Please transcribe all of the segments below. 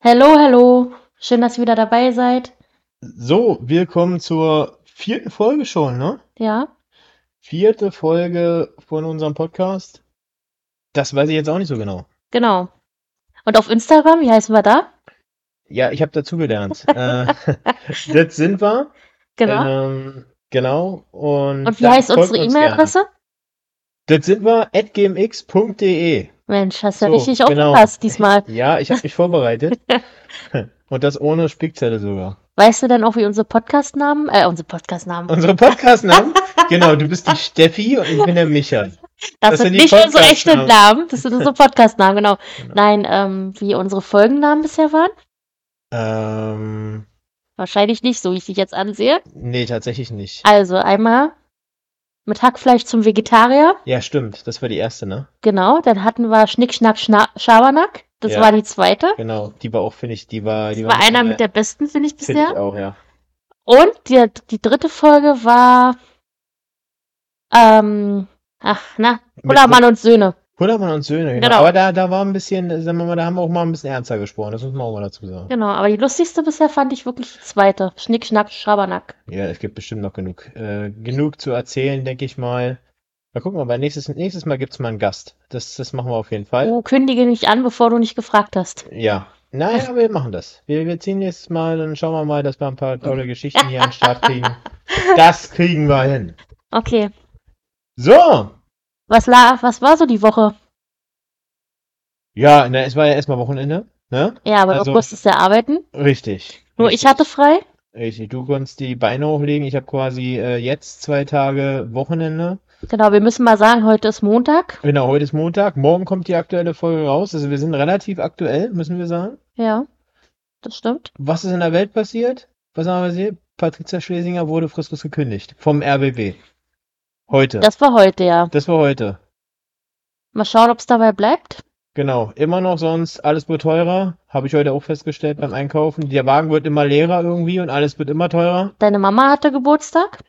Hallo, hallo. Schön, dass ihr wieder dabei seid. So, willkommen zur vierten Folge schon, ne? Ja, Vierte Folge von unserem Podcast. Das weiß ich jetzt auch nicht so genau. genau. Und auf Instagram, wie heißen wir da? Ja, ich habe dazugelernt. äh, das sind wir. Genau. Ähm, genau. Und, Und wie heißt unsere uns E-Mail-Adresse? Das sind wir at gmx.de. Mensch, hast ja So, richtig genau. aufgepasst diesmal. Ja, ich habe mich vorbereitet. Und das ohne Spickzettel sogar. Weißt du denn auch, wie unsere Podcast-Namen, äh, unsere Podcast-Namen, Unsere Podcast-Namen? genau, du bist die Steffi und ich bin der Micha. das, das sind nicht unsere echten. Namen, das sind unsere Podcast-Namen, genau. Genau. Nein, ähm, wie unsere Folgennamen bisher waren? Ähm, Wahrscheinlich nicht, so wie ich dich jetzt ansehe. nee, tatsächlich nicht. Also einmal mit Hackfleisch zum Vegetarier, Ja, stimmt. Das war die erste, ne? genau. Dann hatten wir Schnick, Schnack, Schna Schabernack, das Ja. war die zweite. Genau. Die war auch, finde ich, die war, die Das war einer äh, mit der besten, finde ich Finde ich bisher. auch, ja. Und die, die dritte Folge war, ähm, ach, na, Mit Hullermann und Söhne. Hullermann und Söhne, genau. Genau. Aber da, da war ein bisschen, sagen wir mal, da haben wir auch mal ein bisschen ernster gesprochen. Das muss man auch mal dazu sagen. Genau, aber die lustigste bisher fand ich wirklich die zweite. Schnick, Schnack, Schabernack. Ja, es gibt bestimmt noch genug, äh, genug zu erzählen, denke ich mal. Mal gucken, aber nächstes, nächstes Mal gibt's mal einen Gast. Das, das machen wir auf jeden Fall. Oh, kündige nicht an, bevor du nicht gefragt hast. Ja. Nein, aber wir machen das. Wir, wir ziehen nächstes Mal, dann schauen wir mal, dass wir ein paar tolle Geschichten hier an den Start kriegen. Das kriegen wir hin. Okay. So! Was, la was war so die Woche? Ja, na, es war ja erstmal Wochenende, ne? Ja, aber Also- du musstest ja arbeiten. Richtig. Nur ich hatte frei. Richtig, du konntest die Beine hochlegen. Ich habe quasi äh, jetzt zwei Tage Wochenende. Genau, wir müssen mal sagen, heute ist Montag. Genau, heute ist Montag. Morgen kommt die aktuelle Folge raus. Also wir sind relativ aktuell, müssen wir sagen. Ja, das stimmt. Was ist in der Welt passiert? Was haben wir gesehen? Patricia Schlesinger wurde fristlos gekündigt vom RBB. Heute. Das war heute, ja. Das war heute. Mal schauen, ob es dabei bleibt. Genau. Immer noch sonst, alles wird teurer. Habe ich heute auch festgestellt beim Einkaufen. Der Wagen wird immer leerer irgendwie und alles wird immer teurer. Deine Mama hatte Geburtstag.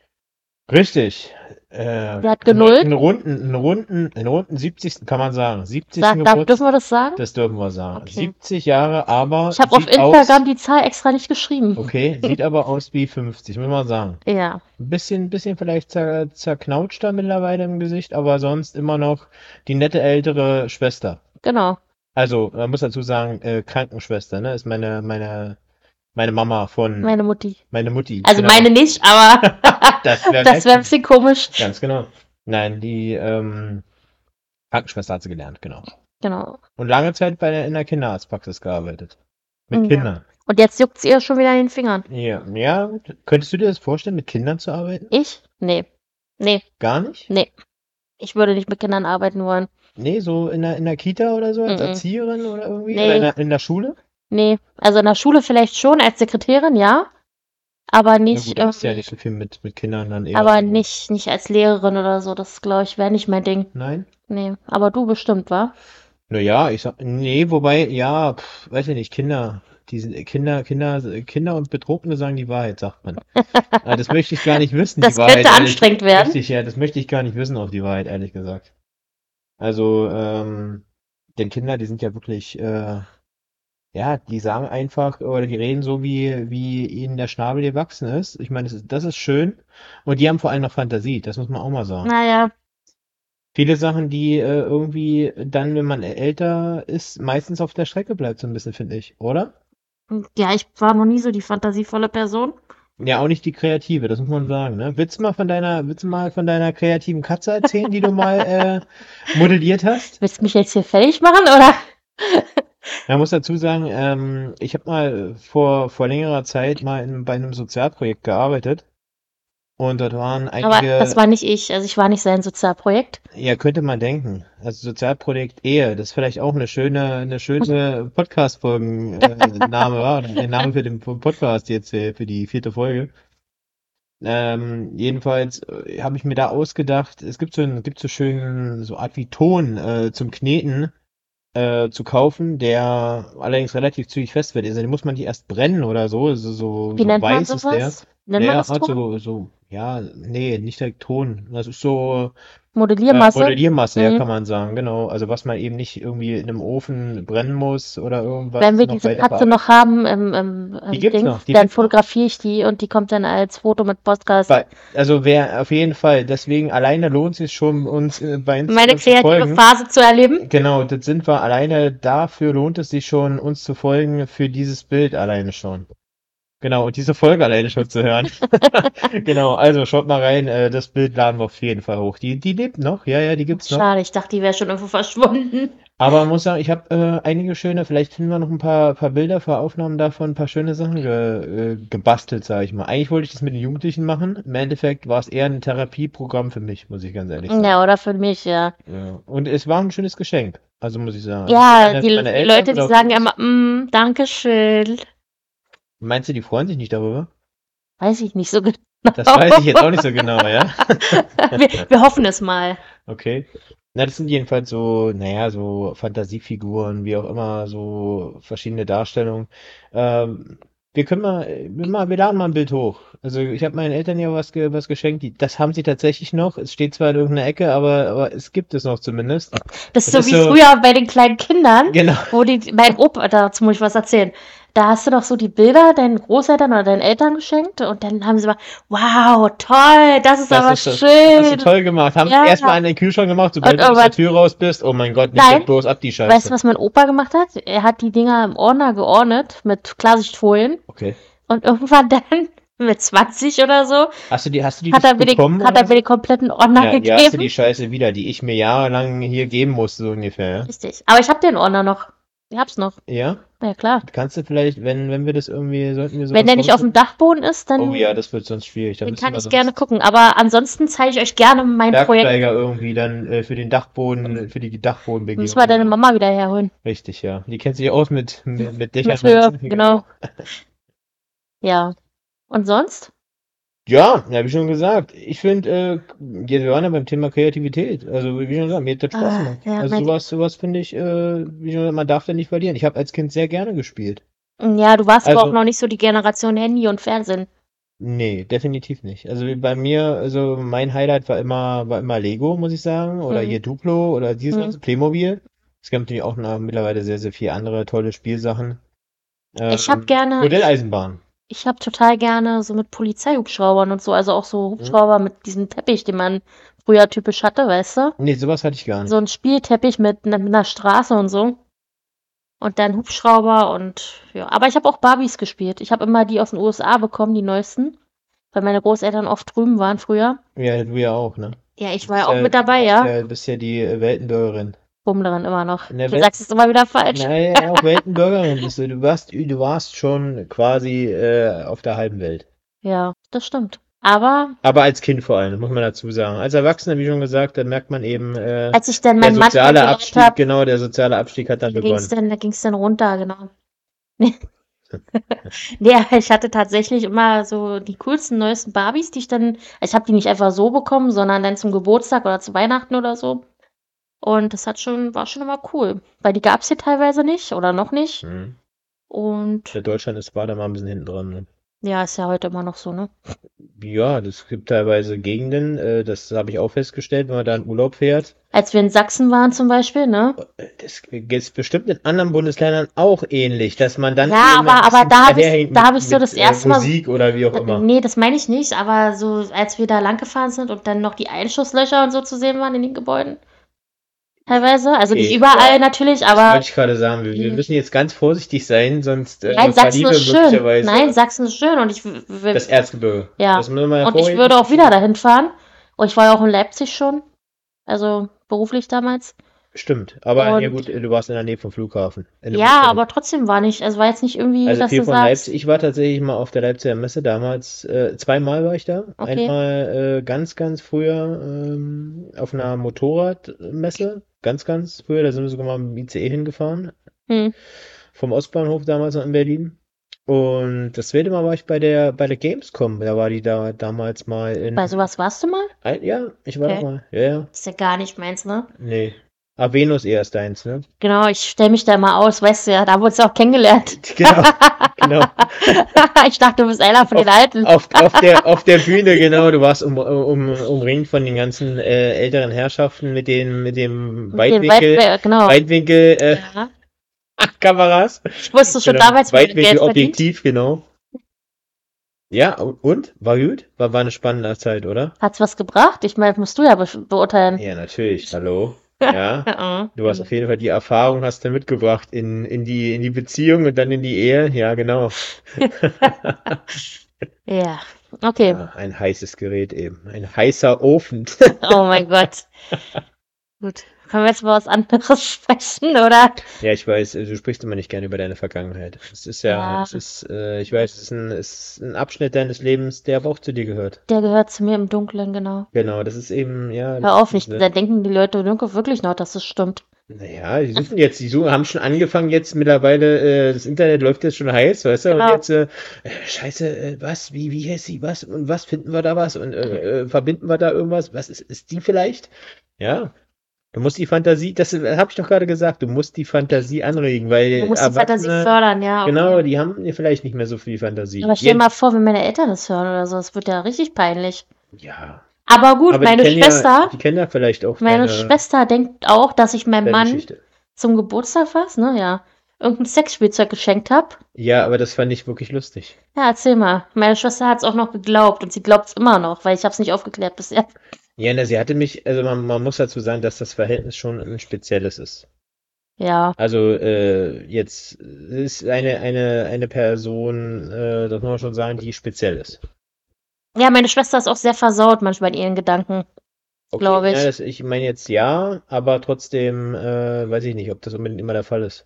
Richtig. Äh, Die hat genullt. einen runden, einen runden, einen runden 70. kann man sagen. 70. Sag, darf, dürfen wir das sagen? Das dürfen wir sagen. Okay. 70 Jahre, aber Ich habe auf Instagram aus, die Zahl extra nicht geschrieben. okay, sieht aber aus wie 50, muss man sagen. Ja, Ein bisschen, bisschen vielleicht zer, zerknautschter mittlerweile im Gesicht, aber sonst immer noch die nette ältere Schwester. genau. Also, man muss dazu sagen, äh, Krankenschwester, ne, ist meine, meine, meine Mama von, Meine Mutti. meine Mutti. Also genau. meine nicht, aber Das wäre wäre ein bisschen komisch. Ganz genau. Nein, die, ähm, Krankenschwester hat sie gelernt, genau. Genau. Und lange Zeit bei der, in der Kinderarztpraxis gearbeitet. Mit Ja. Kindern. Und jetzt juckt ihr schon wieder in den Fingern. Ja, ja, könntest du dir das vorstellen, mit Kindern zu arbeiten? Ich? Nee. Nee, Gar nicht? ich würde nicht mit Kindern arbeiten wollen. Nee, so in der, in der Kita oder so, als Mhm. Erzieherin oder irgendwie? Nee. Oder in der, in der Schule? Nee. Also in der Schule vielleicht schon als Sekretärin, ja. Aber nicht, gut, du hast ja nicht so viel mit, mit Kindern dann eher. aber nicht, nicht als Lehrerin oder so. Das glaube ich wäre nicht mein Ding. Nein? Nee. Aber du bestimmt, wa? Naja, ich sag, nee, wobei, ja, pf, weiß ich nicht, Kinder, die sind, Kinder, Kinder, Kinder und Betrunkene sagen die Wahrheit, sagt man. Ah, das möchte ich gar nicht wissen, Das die Wahrheit. könnte ehrlich- anstrengend werden. Möchte ich, ja, das möchte ich gar nicht wissen auf die Wahrheit, ehrlich gesagt. Also, ähm, denn Kinder, die sind ja wirklich, äh, ja, die sagen einfach, oder die reden so, wie, wie ihnen der Schnabel gewachsen ist. Ich meine, das ist, das ist schön. Und die haben vor allem noch Fantasie, das muss man auch mal sagen. Naja, Viele Sachen, die äh, irgendwie dann, wenn man älter ist, meistens auf der Strecke bleibt, so ein bisschen, finde ich, oder? ja, ich war noch nie so die fantasievolle Person. Ja, auch nicht die kreative, das muss man sagen, ne? Willst du mal von deiner, willst du mal von deiner kreativen Katze erzählen, die du mal äh, modelliert hast? Willst du mich jetzt hier fertig machen, oder? Man muss dazu sagen, ähm, ich habe mal vor, vor längerer Zeit mal in, bei einem Sozialprojekt gearbeitet. Und dort waren Aber einige, das war nicht ich. Also ich war nicht sein Sozialprojekt. ja, könnte man denken. Also Sozialprojekt Ehe, das ist vielleicht auch eine schöne, eine schöne Podcast-Folgen-Name, äh, war, oder der Name für den Podcast jetzt äh, für die vierte Folge. Ähm, jedenfalls äh, habe ich mir da ausgedacht, es gibt so ein, gibt so schön so Art wie Ton äh, zum Kneten äh, zu kaufen, der allerdings relativ zügig fest wird. Also den muss man nicht erst brennen oder so, so, so, Wie so nennt man weiß ist der. sowas? Nennt man Der das hat Ton? so, so, ja, nee, nicht direkt Ton. Das ist so, Modelliermasse. Äh, Modelliermasse, ja, Mhm. kann man sagen, genau. Also was man eben nicht irgendwie in einem Ofen brennen muss oder irgendwas Wenn wir noch diese Katze noch haben im, im, im Die gibt's Ding, noch, die dann fotografiere ich die und die kommt dann als Foto mit Podcast. Also wer auf jeden Fall, deswegen alleine lohnt es sich schon, uns äh, bei Instagram Meine kreative folgen. Phase zu erleben. Genau, das sind wir alleine dafür lohnt es sich schon, uns zu folgen für dieses Bild alleine schon. Genau, und diese Folge alleine schon zu hören. Genau, also schaut mal rein, äh, das Bild laden wir auf jeden Fall hoch. Die, die lebt noch, ja, ja, die gibt's noch. Schade, ich dachte, die wäre schon irgendwo verschwunden. Aber man muss sagen, ich habe äh, einige schöne, vielleicht finden wir noch ein paar, paar Bilder, paar Aufnahmen davon, ein paar schöne Sachen ge, äh, gebastelt, sage ich mal. Eigentlich wollte ich das mit den Jugendlichen machen. Im Endeffekt war es eher ein Therapieprogramm für mich, muss ich ganz ehrlich sagen. Ja, oder für mich, ja. Ja. Und es war ein schönes Geschenk, also muss ich sagen. Ja, Meine- die, meine die Eltern Leute, die sagen immer, mm, Dankeschön. Meinst du, die freuen sich nicht darüber? Weiß ich nicht so genau. Das weiß ich jetzt auch nicht so genau, ja. wir, wir hoffen es mal. Okay. Na, das sind jedenfalls so, naja, so Fantasiefiguren, wie auch immer, so verschiedene Darstellungen. Ähm, wir können mal, wir, mal, wir laden mal ein Bild hoch. Also ich habe meinen Eltern ja was, ge, was geschenkt. Die, das haben sie tatsächlich noch. Es steht zwar in irgendeiner Ecke, aber, aber es gibt es noch zumindest. Das ist Das so ist wie so- früher bei den kleinen Kindern, Genau. wo die, mein Opa, dazu muss ich was erzählen. Da hast du doch so die Bilder deinen Großeltern oder deinen Eltern geschenkt und dann haben sie mal, wow, toll, das ist Das aber ist das- schön. Hast du toll gemacht. Haben Ja. erstmal in den Kühlschrank gemacht, sobald Und du aus der Tür raus bist. Oh mein Gott, nicht bloß ab die Scheiße. Weißt du, was mein Opa gemacht hat? Er hat die Dinger im Ordner geordnet mit Klarsichtfolien Okay. und irgendwann dann mit 20 oder so Hast du die, hast du die hat er mir den, bekommen? hat er mir den kompletten Ordner Ja, ja, hast du gegeben. die Scheiße wieder, die ich mir jahrelang hier geben musste, so ungefähr. Richtig. Aber ich habe den Ordner noch. Ich hab's noch. Ja? Ja, klar. Kannst du vielleicht, wenn, wenn wir das irgendwie, sollten wir sowas Wenn der nicht auf dem? Dachboden ist, dann, Oh ja, das wird sonst schwierig. Da dann müssen kann ich gerne gucken. Aber ansonsten zeige ich euch gerne mein Projekt. Irgendwie dann äh, für den Dachboden, für die Dachbodenbegehung. Müssen wir deine Mama wieder herholen. Richtig, ja. Die kennt sich aus mit, mit, mit Dächern. Mit Höhe, genau. Ja. Und sonst? Ja, ja, wie schon gesagt. Ich finde, äh, wir waren ja beim Thema Kreativität. Also, wie schon gesagt, mir hat das Spaß Ah, gemacht. ja, also, sowas, sowas finde ich, äh, wie schon gesagt, man darf da nicht verlieren. Ich habe als Kind sehr gerne gespielt. Ja, du warst aber Also- auch noch nicht so die Generation Handy und Fernsehen. Nee, definitiv nicht. Also bei mir, also mein Highlight war immer, war immer Lego, muss ich sagen, oder Mhm. hier Duplo oder dieses Mhm. ganze Playmobil. Es gibt natürlich auch noch mittlerweile sehr, sehr viele andere tolle Spielsachen. Ich hab Ähm, gerne- Modelleisenbahn. Ich habe total gerne so mit Polizeihubschraubern und so, also auch so Hubschrauber mit diesem Teppich, den man früher typisch hatte, weißt du? Nee, sowas hatte ich gar nicht. So ein Spielteppich mit, mit einer Straße und so. Und dann Hubschrauber und ja. Aber ich habe auch Barbies gespielt. Ich habe immer die aus den USA bekommen, die neuesten. Weil meine Großeltern oft drüben waren früher. Ja, du ja auch, ne? Ja, ich war ja auch mit dabei, ja. Ja, bist ja die Weltenbürgerin. Bummlerin immer noch. Der Du Welt- sagst es immer wieder falsch. Nein, auch Weltenbürgerin bist du. Du warst, du warst schon quasi äh, auf der halben Welt. Ja, das stimmt. Aber Aber als Kind vor allem, muss man dazu sagen. Als Erwachsener, wie schon gesagt, dann merkt man eben, äh, als ich dann der meinen Mann soziale kennengelernt Abstieg, habe, genau, der soziale Abstieg hat dann da ging es begonnen. dann, da ging's dann runter, genau. Nee, aber ich hatte tatsächlich immer so die coolsten, neuesten Barbies, die ich dann, ich habe die nicht einfach so bekommen, sondern dann zum Geburtstag oder zu Weihnachten oder so. Und das hat schon, war schon immer cool. Weil die gab's hier teilweise nicht oder noch nicht. Mhm. Und Ja, Deutschland ist war da mal ein bisschen hinten dran. Ne? ja, ist ja heute immer noch so, ne? Ja, das gibt teilweise Gegenden, äh, das habe ich auch festgestellt, wenn man da in Urlaub fährt. Als wir in Sachsen waren zum Beispiel, ne? Das ist bestimmt in anderen Bundesländern auch ähnlich, dass man dann Ja, aber- aber da hab ich- da hab ich so das erste Mal- Musik oder wie auch immer. Nee, das meine ich nicht, aber so, als wir da lang gefahren sind und dann noch die Einschusslöcher und so zu sehen waren in den Gebäuden. Teilweise. Also nicht überall natürlich, Das aber. wollte ich gerade sagen. Wir, wir Mhm. müssen jetzt ganz vorsichtig sein, sonst äh, Nein, Sachsen ist schön. Nein, Sachsen ist schön und ich, das Erzgebirge. Ja. Das wir mal und ich würde auch wieder dahin fahren. Und ich war ja auch in Leipzig schon. Also beruflich damals. Stimmt, aber Und- ja gut, du warst in der Nähe vom Flughafen. Ja, Hotel. aber trotzdem war nicht, also war jetzt nicht irgendwie, Also dass viel du von sagst. Leipzig. Ich war tatsächlich mal auf der Leipziger Messe damals. Äh, zweimal war ich da. Okay. Einmal äh, ganz, ganz früher ähm, auf einer Motorradmesse. Ganz, ganz früher. Da sind wir sogar mal mit dem ICE hingefahren. Hm. Vom Ostbahnhof damals noch in Berlin. Und das zweite Mal war ich bei der bei der Gamescom. Da war die da damals mal in. Bei sowas warst du mal? Ein, ja, ich war Okay. da mal. Ja, ja. Das ist ja gar nicht meins, ne? Nee. Ah, Venus-Ehe ist deins, ne? Genau, ich stelle mich da immer aus, weißt du ja, da wurdest du auch kennengelernt. Genau, genau. Ich dachte, du bist einer von den Alten. Auf, auf der, auf der Bühne, genau, du warst um, um, umringt von den ganzen äh, älteren Herrschaften mit den, mit dem Weitwinkel, Weit- genau. Weitwinkel, äh, Ja. Kameras. Ich wusste schon Genau, damals, wie verdient. Weitwinkelobjektiv, genau. Ja, und? War gut? War, war eine spannende Zeit, oder? Hat's was gebracht? Ich meine, musst du ja be beurteilen. Ja, natürlich. Hallo. Ja. Du hast auf jeden Fall die Erfahrung hast du mitgebracht in, in die, in die Beziehung und dann in die Ehe. Ja, genau. Ja, okay. Ja, ein heißes Gerät eben. Ein heißer Ofen. Oh mein Gott. Gut. Können wir jetzt mal was anderes sprechen, oder? Ja, ich weiß, du sprichst immer nicht gerne über deine Vergangenheit. Es ist ja, Ja. es ist, äh, ich weiß, es ist ein, es ist ein Abschnitt deines Lebens, der aber auch zu dir gehört. Der gehört zu mir im Dunklen, genau. Genau, das ist eben, ja. Hör auf, nicht. ne? Da denken die Leute im Dunkeln wirklich noch, dass es stimmt. Naja, die suchen jetzt, die suchen, haben schon angefangen jetzt mittlerweile, äh, das Internet läuft jetzt schon heiß, weißt du, und Genau. jetzt, äh, äh, scheiße, äh, was, wie, wie heißt sie, was, und was finden wir da was, und äh, äh, verbinden wir da irgendwas, was ist, ist die vielleicht? Ja, du musst die Fantasie, das habe ich doch gerade gesagt, du musst die Fantasie anregen, weil Du musst die Fantasie fördern, ja. okay. genau, die haben vielleicht nicht mehr so viel Fantasie. Aber stell dir mal vor, wenn meine Eltern das hören oder so, das wird ja richtig peinlich. ja, Aber gut, aber die meine kennen Schwester, ja, die kennen ja vielleicht auch meine Schwester denkt auch, dass ich meinem Mann Geschichte. zum Geburtstag was, ne, ja, irgendein Sexspielzeug geschenkt habe. Ja, aber das fand ich wirklich lustig. Ja, erzähl mal. Meine Schwester hat es auch noch geglaubt und sie glaubt es immer noch, weil ich habe es nicht aufgeklärt bisher. Ja, na, sie hatte mich, also man, man muss dazu sagen, dass das Verhältnis schon ein spezielles ist. Ja, Also äh, jetzt ist eine, eine, eine Person, äh, das muss man schon sagen, die speziell ist. ja, meine Schwester ist auch sehr versaut manchmal in ihren Gedanken. Okay, Glaub ich. Ja, das, ich meine jetzt ja, aber trotzdem äh, weiß ich nicht, ob das unbedingt immer der Fall ist.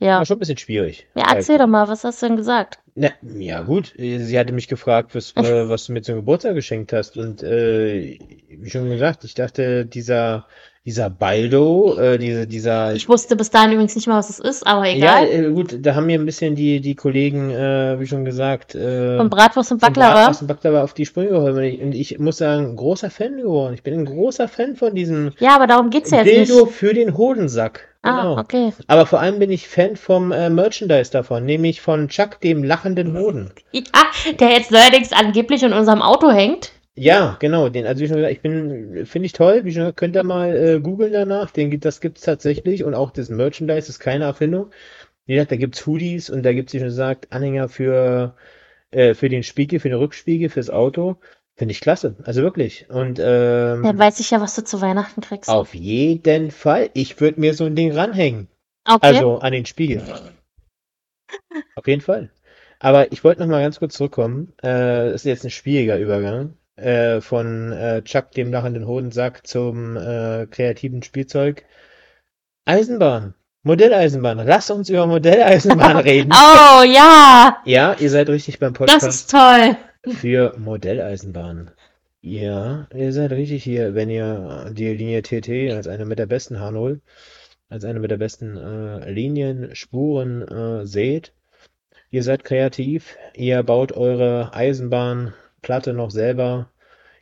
Ja. War schon ein bisschen schwierig. Ja, erzähl doch mal, was hast du denn gesagt? Na, ja gut, sie hatte mich gefragt, was, äh, was du mir zum Geburtstag geschenkt hast und äh, wie schon gesagt, ich dachte, dieser dieser Baldo, äh, diese, dieser Ich wusste bis dahin übrigens nicht mal, was es ist, aber Ja, egal. äh, gut, da haben mir ein bisschen die, die Kollegen, äh, wie schon gesagt, äh, Von Bratwurst und Baklava. Bratwurst und Baklava auf die Sprünge geholfen. Und ich, und ich muss sagen, großer Fan geworden. Ich bin ein großer Fan von diesem Ja, aber darum geht's ja jetzt Dildo nicht. für den Hodensack. Ah, Genau. okay. Aber vor allem bin ich Fan vom äh, Merchandise davon, nämlich von Chuck, dem lachenden Hoden. Ja, der jetzt neuerdings angeblich in unserem Auto hängt. Ja, genau, den, also wie schon gesagt, ich bin, finde ich toll, wie schon gesagt, könnt ihr mal äh, googeln danach, den gibt, das gibt's tatsächlich und auch das Merchandise ist keine Erfindung. Wie gesagt, da gibt's Hoodies und da gibt's, wie schon gesagt, Anhänger für, äh, für den Spiegel, für den Rückspiegel, fürs Auto. Finde ich klasse, also wirklich. Und ähm, Dann weiß ich ja, was du zu Weihnachten kriegst. auf jeden Fall, ich würde mir so ein Ding ranhängen, Okay. also an den Spiegel. Auf jeden Fall. Aber ich wollte noch mal ganz kurz zurückkommen. Äh, das ist jetzt ein schwieriger Übergang. Äh, von äh, Chuck, dem lachenden Hodensack, zum äh, kreativen Spielzeug. Eisenbahn. Modelleisenbahn. Lass uns über Modelleisenbahn reden. Oh ja, Ja, ihr seid richtig beim das Podcast ist toll. Für Modelleisenbahn. Ja, ihr seid richtig hier, wenn ihr die Linie TT als eine mit der besten H0, als eine mit der besten äh, Linien, Spuren äh, seht. Ihr seid kreativ, ihr baut eure Eisenbahnplatte noch selber,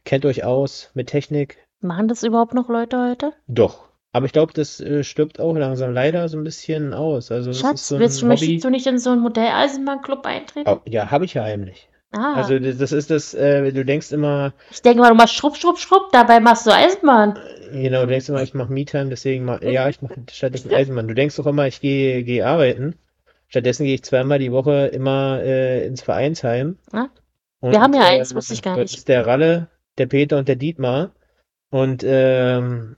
kennt euch aus mit Technik. Machen das überhaupt noch Leute heute? Doch. Aber ich glaube, das äh, stirbt auch langsam leider so ein bisschen aus. Also das ist Schatz, so ein willst du, Hobby. möchtest du nicht in so einen Modelleisenbahnclub eintreten? Oh, ja, habe ich ja heimlich. Ah, Also das, das ist das, äh, du denkst immer, ich denke mal, du machst Schrupp, Schrupp, Schrupp, dabei machst du Eisenbahn. Genau, du denkst immer, ich mache Me-Time, deswegen mach, ja, ich mache stattdessen Eisenbahn. Du denkst doch immer, ich gehe gehe arbeiten. Stattdessen gehe ich zweimal die Woche immer äh, ins Vereinsheim. Ah, wir haben ja äh, eins, wusste ich gar das nicht. ist der Ralle, der Peter und der Dietmar. Und ähm,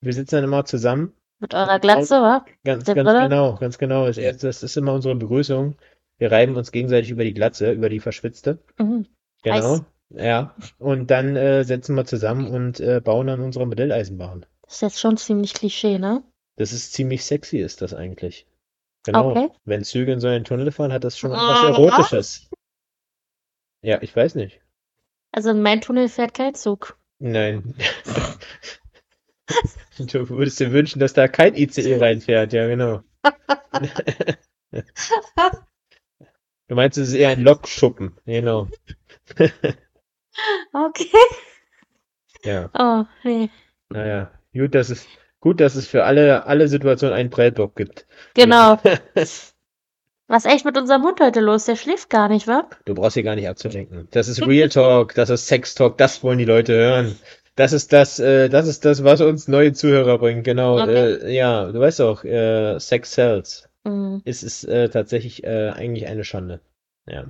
wir sitzen dann immer zusammen. Mit eurer Glatze, wa? Ganz, ganz genau, ganz genau. Das, das ist immer unsere Begrüßung. Wir reiben uns gegenseitig über die Glatze, über die verschwitzte. Mhm. Genau. Heiß. Ja. Und dann äh, setzen wir zusammen und äh, bauen dann unsere Modelleisenbahn. Das ist jetzt schon ziemlich Klischee, ne? Das ist ziemlich sexy, ist das eigentlich. Genau. Okay. Wenn Züge in so einen Tunnel fahren, hat das schon Ah. etwas Erotisches. Ja, ich weiß nicht. Also in mein Tunnel fährt kein Zug. Nein. Du würdest dir wünschen, dass da kein ICE reinfährt, ja, genau. Du meinst, es ist eher ein Lokschuppen, genau. Okay. Ja, Oh, nee. naja. Gut, dass es, Gut, dass es für alle, alle Situationen einen Prellbock gibt. Genau. Was echt mit unserem Hund heute los? Der schläft gar nicht, wa? Du brauchst hier gar nicht abzulenken. Das ist Real Talk, das ist Sex Talk, das wollen die Leute hören. Das ist das, äh, das ist das, was uns neue Zuhörer bringt. Genau. Okay. Äh, ja, du weißt auch, äh, Sex sells. Mhm. Es ist äh, tatsächlich äh, eigentlich eine Schande. Ja.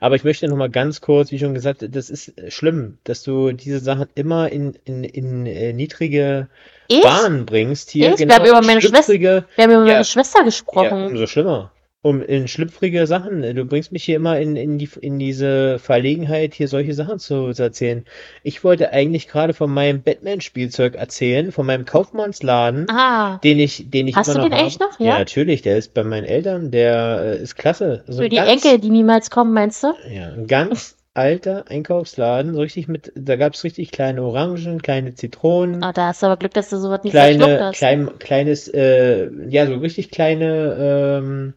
Aber ich möchte noch mal ganz kurz, wie schon gesagt, das ist schlimm, dass du diese Sachen immer in, in, in äh, niedrige Ich? Bahnen bringst. Hier Ich? Wir genau haben über meine Schwester- Wir haben über Ja. meine Schwester ja, gesprochen. umso schlimmer. Um in schlüpfrige Sachen. Du bringst mich hier immer in, in die, in diese Verlegenheit, hier solche Sachen zu, erzählen. Ich wollte eigentlich gerade von meinem Batman-Spielzeug erzählen, von meinem Kaufmannsladen, Ah, den ich, den ich Hast immer du noch den echt habe. noch? Ja? natürlich, der ist bei meinen Eltern, der äh, ist klasse. So für die ganz, Enkel, die niemals kommen, meinst du? ja, ein ganz alter Einkaufsladen, so richtig mit, da gab es richtig kleine Orangen, kleine Zitronen, Ah, da hast du aber Glück, dass du sowas nicht kleine, hast. klein, kleines, äh, ja, so richtig kleine, ähm,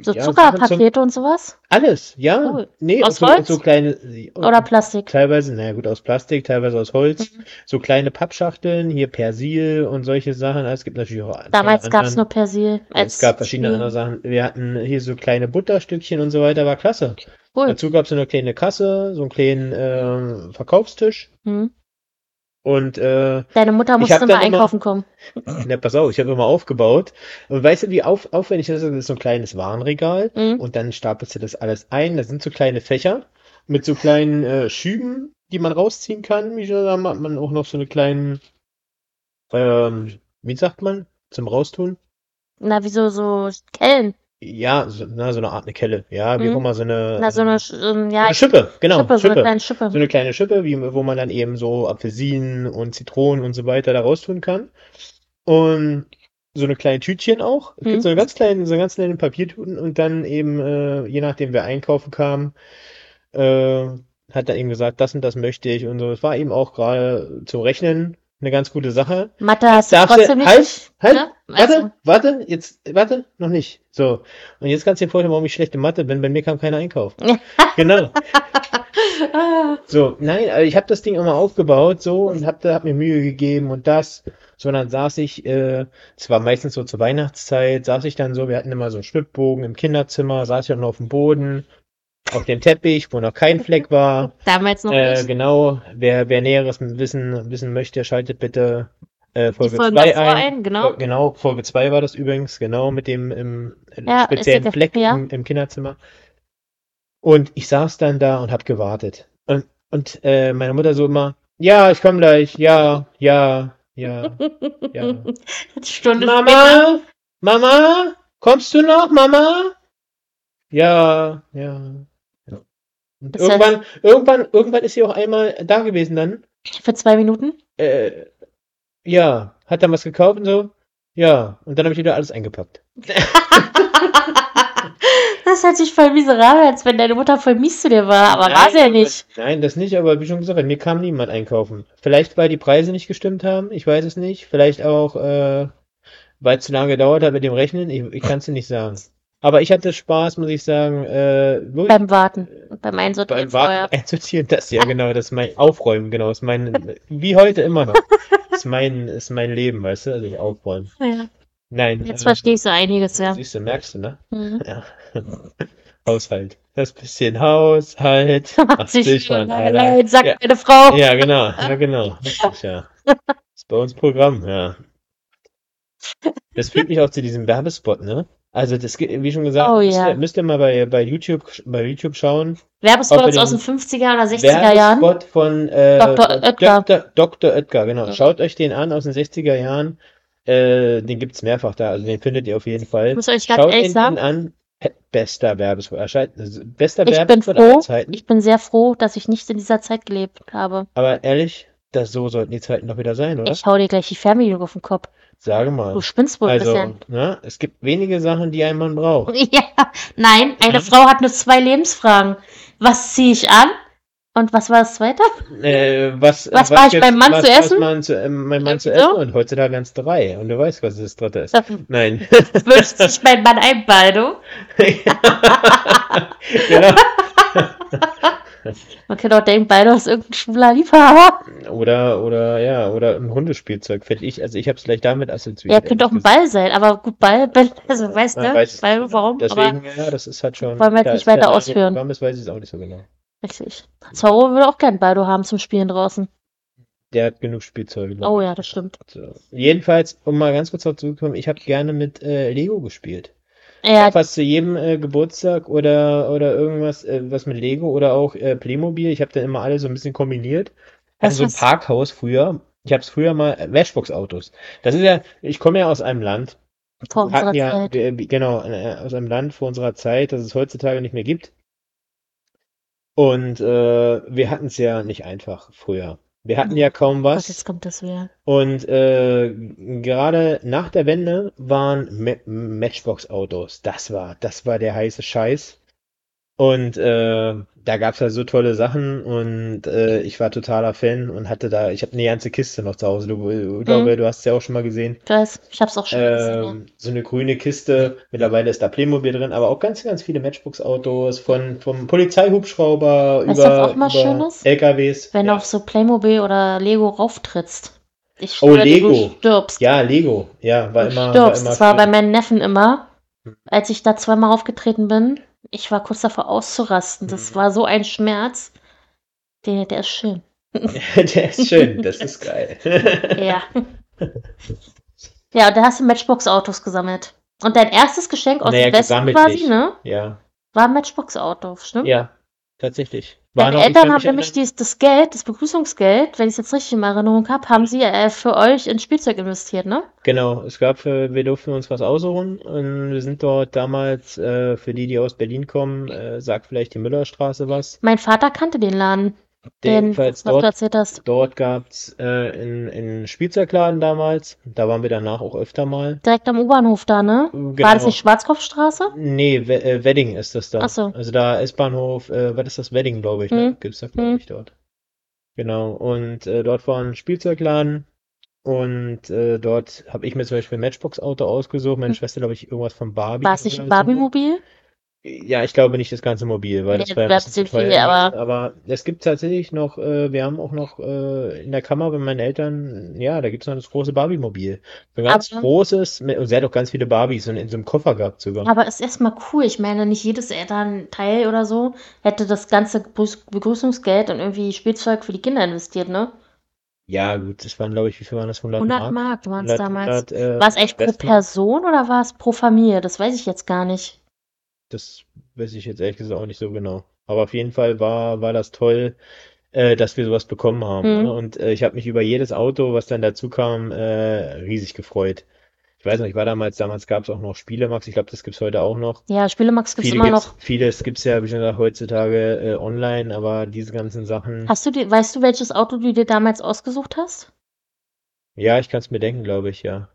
So ja, Zuckerpakete und sowas? alles, ja, Cool. nee, Aus so, Holz? so kleine, Oder Plastik? teilweise, naja gut, aus Plastik, teilweise aus Holz, Mhm. so kleine Pappschachteln, hier Persil und solche Sachen, es gibt natürlich auch Damals gab es nur Persil. Es gab verschiedene Spiel. andere Sachen. Wir hatten hier so kleine Butterstückchen und so weiter, war klasse. Cool. Dazu gab es so eine kleine Kasse, so einen kleinen ähm, Verkaufstisch. Hm. Und äh, Deine Mutter musste immer dann immer- einkaufen kommen. na, pass auf, ich habe immer aufgebaut. Und weißt du, wie auf, aufwendig das ist? Das ist so ein kleines Warenregal. Mhm. Und dann stapelst du das alles ein. Das sind so kleine Fächer mit so kleinen äh, Schüben, die man rausziehen kann. Wie schon, da hat man auch noch so eine kleinen, ähm, wie sagt man, zum Raustun. Na, wieso so Kellen? Ja, so, na, so eine Art eine Kelle. Ja, wie Mhm. auch immer, so eine, Na, so eine, ähm, ja, eine Schippe, genau, Schippe, so eine Schippe. kleine Schippe. So eine kleine Schippe, wie, wo man dann eben so Apfelsinen und Zitronen und so weiter da raustun kann. Und so eine kleine Tütchen auch. Es Mhm. gibt so eine ganz kleine, so ganz kleine Papiertüten und dann eben, äh, je nachdem wer einkaufen kam, äh, hat dann eben gesagt, das und das möchte ich und so. Es war eben auch gerade zum Rechnen eine ganz gute Sache. Mathe hast du Darfst trotzdem du, nicht. halt, halt, ne? warte, Also, warte, jetzt, warte, noch nicht. So. Und jetzt kannst du dir vorstellen, warum ich schlechte Mathe bin. Bei mir kam keiner einkaufen. Genau. ah, So, nein, also ich habe das Ding immer aufgebaut so und hab, da hab mir Mühe gegeben und das. So, dann saß ich, äh, es war meistens so zur Weihnachtszeit, saß ich dann so, wir hatten immer so einen Schwibbogen im Kinderzimmer, saß ich dann auf dem Boden, auf dem Teppich, wo noch kein Fleck war. damals noch Äh, nicht. genau, wer, wer Näheres wissen, wissen möchte, schaltet bitte äh, Folge Folgen 2 davor ein. ein, genau. Genau, Folge 2 war das übrigens, genau, mit dem im, Ja, speziellen Fleck ja. im, im Kinderzimmer. Und ich saß dann da und hab gewartet. Und, und äh, meine Mutter so immer, ja, ich komm gleich, ja, ja, ja. ja. Stunde später. Mama, Mama, kommst du noch, Mama? Ja, ja. Und Das heißt- irgendwann, irgendwann, irgendwann ist sie auch einmal da gewesen dann. Für zwei Minuten. Äh, ja, hat dann was gekauft und so. Ja, und dann habe ich wieder alles eingepackt. Das hört sich voll miserabel, als wenn deine Mutter voll mies zu dir war, aber war sie ja nicht. Nein, das nicht, aber wie schon gesagt, mir kam niemand einkaufen. Vielleicht, weil die Preise nicht gestimmt haben, ich weiß es nicht. Vielleicht auch, äh, weil es zu lange gedauert hat mit dem Rechnen, ich, ich kann es dir nicht sagen. Aber ich hatte Spaß, muss ich sagen, äh, Beim Warten. Beim Einsortieren beim Warten einsortieren. Das, ja genau, das ist mein Aufräumen, genau, ist mein, wie heute immer noch. Ist mein, ist mein Leben, weißt du, also ich aufräumen. Ja. Nein. Jetzt äh, verstehe ich so einiges, ja. Siehst du, merkst du, ne? Mhm. Ja. Haushalt. Das bisschen Haushalt. Macht sich schon allein. sagt Ja. meine Frau. Ja, genau, ja, genau. Richtig, ja. Ist bei uns Programm, ja. Das führt mich auch zu diesem Werbespot, ne? Also, das geht, wie schon gesagt, Oh, müsst, ja. ihr, müsst ihr mal bei, bei YouTube, bei YouTube schauen. Werbespots aus den den 50er oder 60er Jahren. Werbespot von äh, Dr. Oetker. Dr. Dr. Oetker, genau. Ja. Schaut euch den an aus den 60er Jahren. Äh, den gibt's mehrfach da, also den findet ihr auf jeden Fall. Ich muss euch ganz Schaut ehrlich sagen, an. Bester Werbespot. Erscheint, also bester Ich bin Werbespot aller froh. Zeiten. ich bin sehr froh, dass ich nicht in dieser Zeit gelebt habe. Aber ehrlich, das so sollten die Zeiten doch wieder sein, oder? Ich hau dir gleich die Fernbedienung auf den Kopf. Sage mal. Du spinnst wohl ein Also, bisschen. ne, es gibt wenige Sachen, die ein Mann braucht. Ja, nein, eine Ja. Frau hat nur zwei Lebensfragen. Was ziehe ich an? Und was war das zweite? Äh, was, Was war ich beim Mann was, zu was essen? Man zu, ähm, mein Mann zu so? essen und heutzutage ganz drei. Und du weißt, was das dritte ist. Da Nein. wünscht sich mein Mann ein Baldo. genau. Man könnte auch denken, Baldo ist irgendein schwuler Liebhaber. Oder, oder, ja, oder ein Hundespielzeug, finde ich. Also ich habe es vielleicht damit assoziiert. Ja, könnte auch ein Ball sein, aber gut, Ball, Ball also weißt du, weiß Ball, warum? Deswegen, aber ja, das ist halt schon. Wollen wir jetzt nicht weiter eine- ausführen. Warum ist, weiß ich es auch nicht so genau. richtig. Zorro würde auch gern Baldo haben zum Spielen draußen. Der hat genug Spielzeuge. Oh ja, das stimmt. So. Jedenfalls, um mal ganz kurz darauf zurückzukommen, ich habe gerne mit äh, Lego gespielt. Ja, Fast zu jedem äh, Geburtstag oder, oder irgendwas, äh, was mit Lego oder auch äh, Playmobil. Ich habe dann immer alle so ein bisschen kombiniert. Also so ein Parkhaus früher. Ich habe es früher mal, äh, Matchbox-Autos. Das ist ja, ich komme ja aus einem Land, vor wir hatten unserer ja, Zeit. wir, genau, äh, aus einem Land vor unserer Zeit, das es heutzutage nicht mehr gibt. Und äh, wir hatten es ja nicht einfach früher. Wir hatten ja kaum Gott, was. jetzt kommt das wieder. Und äh, gerade nach der Wende waren Ma Matchbox-Autos. Das war, das war der heiße Scheiß. Und äh, da gab's ja so tolle Sachen und äh, ich war totaler Fan und hatte da, ich habe eine ganze Kiste noch zu Hause. Du, ich glaube, du hast es ja auch schon mal gesehen. Ich weiß, ich hab's auch schon gesehen. Ähm, so eine grüne Kiste. Mittlerweile ist da Playmobil drin, aber auch ganz, ganz viele Matchbox-Autos von vom Polizeihubschrauber Weißt über, was auch mal über schön ist? LKWs. Wenn ja. du auf so Playmobil oder Lego rauftrittst. Ich Oh, schwöre dir, Lego. du stirbst. Ja, Lego. Ja, war du immer, war stirbst. immer das war bei meinen Neffen immer. Hm. Als ich da zweimal aufgetreten bin, ich war kurz davor auszurasten. Das Mhm. war so ein Schmerz. Der, der ist schön. Der ist schön, das ist geil. Ja. ja, und da hast du Matchbox-Autos gesammelt. Und dein erstes Geschenk aus Naja, dem Westen quasi, nicht. ne? Ja, War ein Matchbox-Auto, stimmt? ja, tatsächlich. Ich Eltern haben nämlich erinnern- dies, das Geld, das Begrüßungsgeld, wenn ich es jetzt richtig in Erinnerung habe, haben sie äh, für euch in Spielzeug investiert, ne? Genau, es gab, äh, wir durften uns was aussuchen und wir sind dort damals, äh, für die, die aus Berlin kommen, äh, sagt vielleicht die Müllerstraße was. Mein Vater kannte den Laden, den, Jedenfalls was du dort, dort gab's äh, in, in Spielzeugladen damals, da waren wir danach auch öfter mal. Direkt am U-Bahnhof da, ne? War das Genau. nicht Schwarzkopfstraße? Nee, We äh, Wedding ist das da. Ach so. Also da S-Bahnhof, äh, was ist das? Wedding, glaube ich, ne? Hm. Gibt's da, glaube Hm. ich, dort. Genau. Und äh, dort war ein Spielzeugladen und äh, dort habe ich mir zum Beispiel ein Matchbox-Auto ausgesucht. Meine Hm. Schwester, glaube ich, irgendwas von Barbie. War es nicht ein so. Ja, ich glaube nicht das ganze Mobil, weil Nee, das ja ein bleibt bisschen zu viel, teuer. aber- Aber es gibt tatsächlich noch, äh, wir haben auch noch äh, in der Kammer bei meinen Eltern, ja, da gibt's noch das große Barbie-Mobil. Ein ganz Aber- großes, mit- und sie hat auch ganz viele Barbies in, in so einem Koffer gehabt sogar. Aber ist erstmal cool. Ich meine, nicht jedes Elternteil oder so hätte das ganze Begrüß- Begrüßungsgeld in irgendwie Spielzeug für die Kinder investiert, ne? Ja, gut, das waren, glaube ich, wie viel waren das? 100 100 Mark? Mark waren es 100, damals. 100, äh, War es echt pro? Person oder war es pro Familie? Das weiß ich jetzt gar nicht. Das weiß ich jetzt ehrlich gesagt auch nicht so genau. Aber auf jeden Fall war, war das toll, äh, dass wir sowas bekommen haben. Mhm. Ne? Und äh, ich habe mich über jedes Auto, was dann dazu kam, äh, riesig gefreut. Ich weiß noch, ich war damals, damals gab es auch noch Spielemax, ich glaube, das gibt's heute auch noch. Ja, Spielemax gibt's Viele immer gibt's, noch. vieles gibt's ja, wie schon gesagt, heutzutage äh, online, aber diese ganzen Sachen, Hast du die, weißt du, welches Auto du dir damals ausgesucht hast? ja, ich kann es mir denken, glaube ich, ja.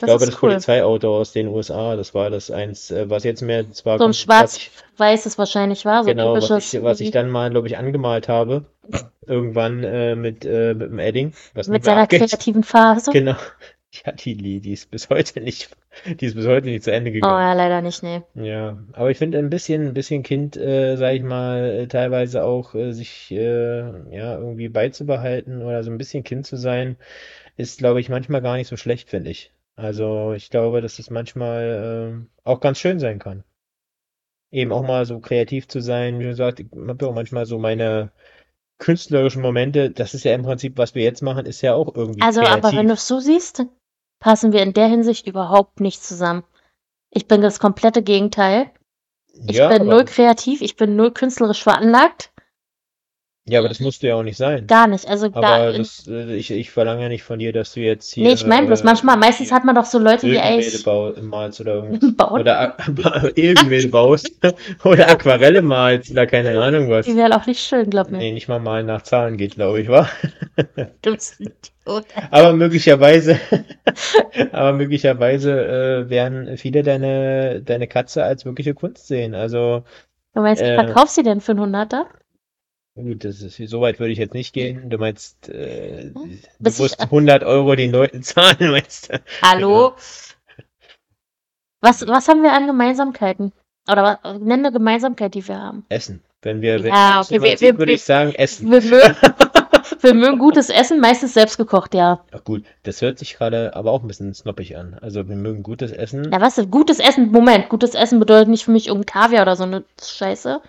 Ich Das glaube, das cool. Polizeiauto aus den USA, das war das eins, äh, was jetzt mehr, zwar So ein schwarz-weißes wahrscheinlich war, so Genau, was ich, was ich dann mal, glaube ich, angemalt habe. Irgendwann äh, mit, äh, mit dem Edding. Mit seiner abgeht. kreativen Phase. Genau. Ja, die, die, die ist bis heute nicht, die ist bis heute nicht zu Ende Oh gegangen. ja, leider nicht, nee. Ja, aber ich finde ein bisschen, ein bisschen Kind, äh, sag ich mal, äh, teilweise auch äh, sich äh, ja irgendwie beizubehalten oder so ein bisschen Kind zu sein, ist, glaube ich, manchmal gar nicht so schlecht, finde ich. Also ich glaube, dass es manchmal äh, auch ganz schön sein kann. Eben auch mal so kreativ zu sein. Wie gesagt, ich habe ja auch manchmal so meine künstlerischen Momente. Das ist ja im Prinzip, was wir jetzt machen, ist ja auch irgendwie Also, aber kreativ. wenn du es so siehst, passen wir in der Hinsicht überhaupt nicht zusammen. Ich bin das komplette Gegenteil. Ich Ja, bin aber, null kreativ, ich bin null künstlerisch veranlagt. Ja, aber das musst du ja auch nicht sein. Gar nicht. Also Aber gar, das, äh, ich, ich verlange ja nicht von dir, dass du jetzt hier nee, ich meine bloß äh, manchmal, meistens hat man doch so Leute, Ölgemälde eigentlich malst oder irgendwas. Oder Ölgemälde baust. Oder Aquarelle malst oder keine Ahnung was. Die wären auch nicht schön, glaub mir. Nee, nicht mal malen nach Zahlen geht, glaube ich, wa? Du bist ein Idiot. Aber möglicherweise, aber möglicherweise äh, werden viele deine, deine Katze als wirkliche Kunst sehen. Also, Du meinst, Äh. verkaufst du den für einen Hunderter? Gut, das ist, so weit würde ich jetzt nicht gehen. Du meinst, äh, du Bis ich- musst 100 Euro den Leuten zahlen, meinst du? Hallo? Was, was haben wir an Gemeinsamkeiten? Oder was, nenn eine Gemeinsamkeit, die wir haben. Essen. Wenn wir, wenn Ja, wir, okay, wir, wir, würde ich sagen, Essen. wir, mögen, wir mögen gutes Essen, meistens selbst gekocht, ja. Ja, gut, das hört sich gerade aber auch ein bisschen snobbig an. Also wir mögen gutes Essen. Ja, was ist gutes Essen? Moment, gutes Essen bedeutet nicht für mich irgendein Kaviar oder so eine Scheiße,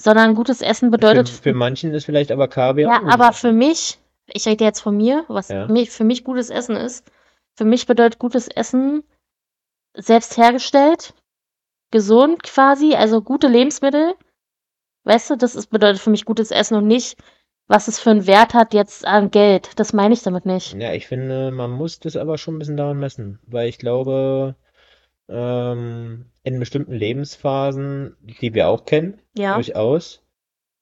sondern gutes Essen Für, bedeutet, für manchen ist vielleicht aber Kaviar ja, aber für mich, ich rede jetzt von mir, was Ja. mich, für mich gutes Essen ist. Für mich bedeutet gutes Essen selbst hergestellt, gesund quasi, also gute Lebensmittel. Weißt du, das ist, bedeutet für mich gutes Essen und nicht, was es für einen Wert hat jetzt an Geld. Das meine ich damit nicht. Ja, ich finde, man muss das aber schon ein bisschen daran messen, weil ich glaube, ähm, in bestimmten Lebensphasen, die wir auch kennen, Ja. durchaus,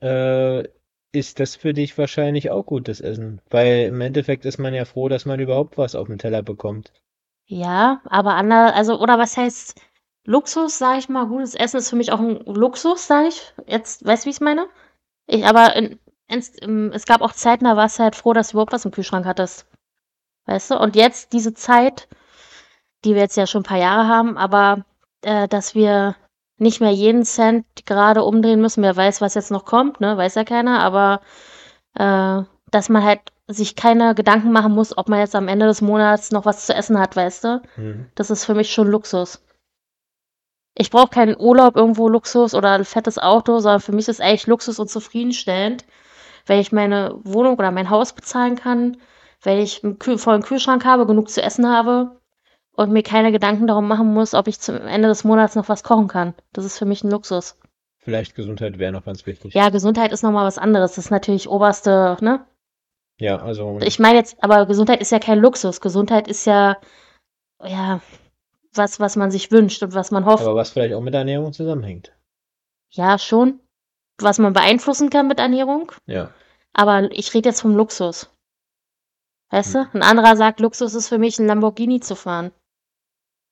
äh, ist das für dich wahrscheinlich auch gutes Essen, weil im Endeffekt ist man ja froh, dass man überhaupt was auf dem Teller bekommt. Ja, aber ander, also, oder was heißt Luxus, sage ich mal, gutes Essen ist für mich auch ein Luxus, sage ich. Jetzt, weißt du, wie ich es meine? Ich, aber in, im, es gab auch Zeiten, da warst du halt froh, dass du überhaupt was im Kühlschrank hattest. Weißt du? Und jetzt diese Zeit, die wir jetzt ja schon ein paar Jahre haben, aber äh, dass wir nicht mehr jeden Cent gerade umdrehen müssen. Wer weiß, was jetzt noch kommt, ne? Weiß ja keiner, aber äh, dass man halt sich keine Gedanken machen muss, ob man jetzt am Ende des Monats noch was zu essen hat, weißt du? Mhm. Das ist für mich schon Luxus. Ich brauche keinen Urlaub irgendwo Luxus oder ein fettes Auto, sondern für mich ist eigentlich Luxus und zufriedenstellend, wenn ich meine Wohnung oder mein Haus bezahlen kann, wenn ich einen vollen Kühlschrank habe, genug zu essen habe und mir keine Gedanken darum machen muss, ob ich zum Ende des Monats noch was kochen kann. Das ist für mich ein Luxus. Vielleicht Gesundheit wäre noch ganz wichtig. Ja, Gesundheit ist nochmal was anderes. Das ist natürlich oberste, ne? Ja, also Ich meine jetzt, aber Gesundheit ist ja kein Luxus. Gesundheit ist ja, ja, was, was man sich wünscht und was man hofft. aber was vielleicht auch mit Ernährung zusammenhängt. Ja, schon. Was man beeinflussen kann mit Ernährung. Ja. Aber ich rede jetzt vom Luxus. Weißt Hm. du? Ein anderer sagt, Luxus ist für mich ein Lamborghini zu fahren.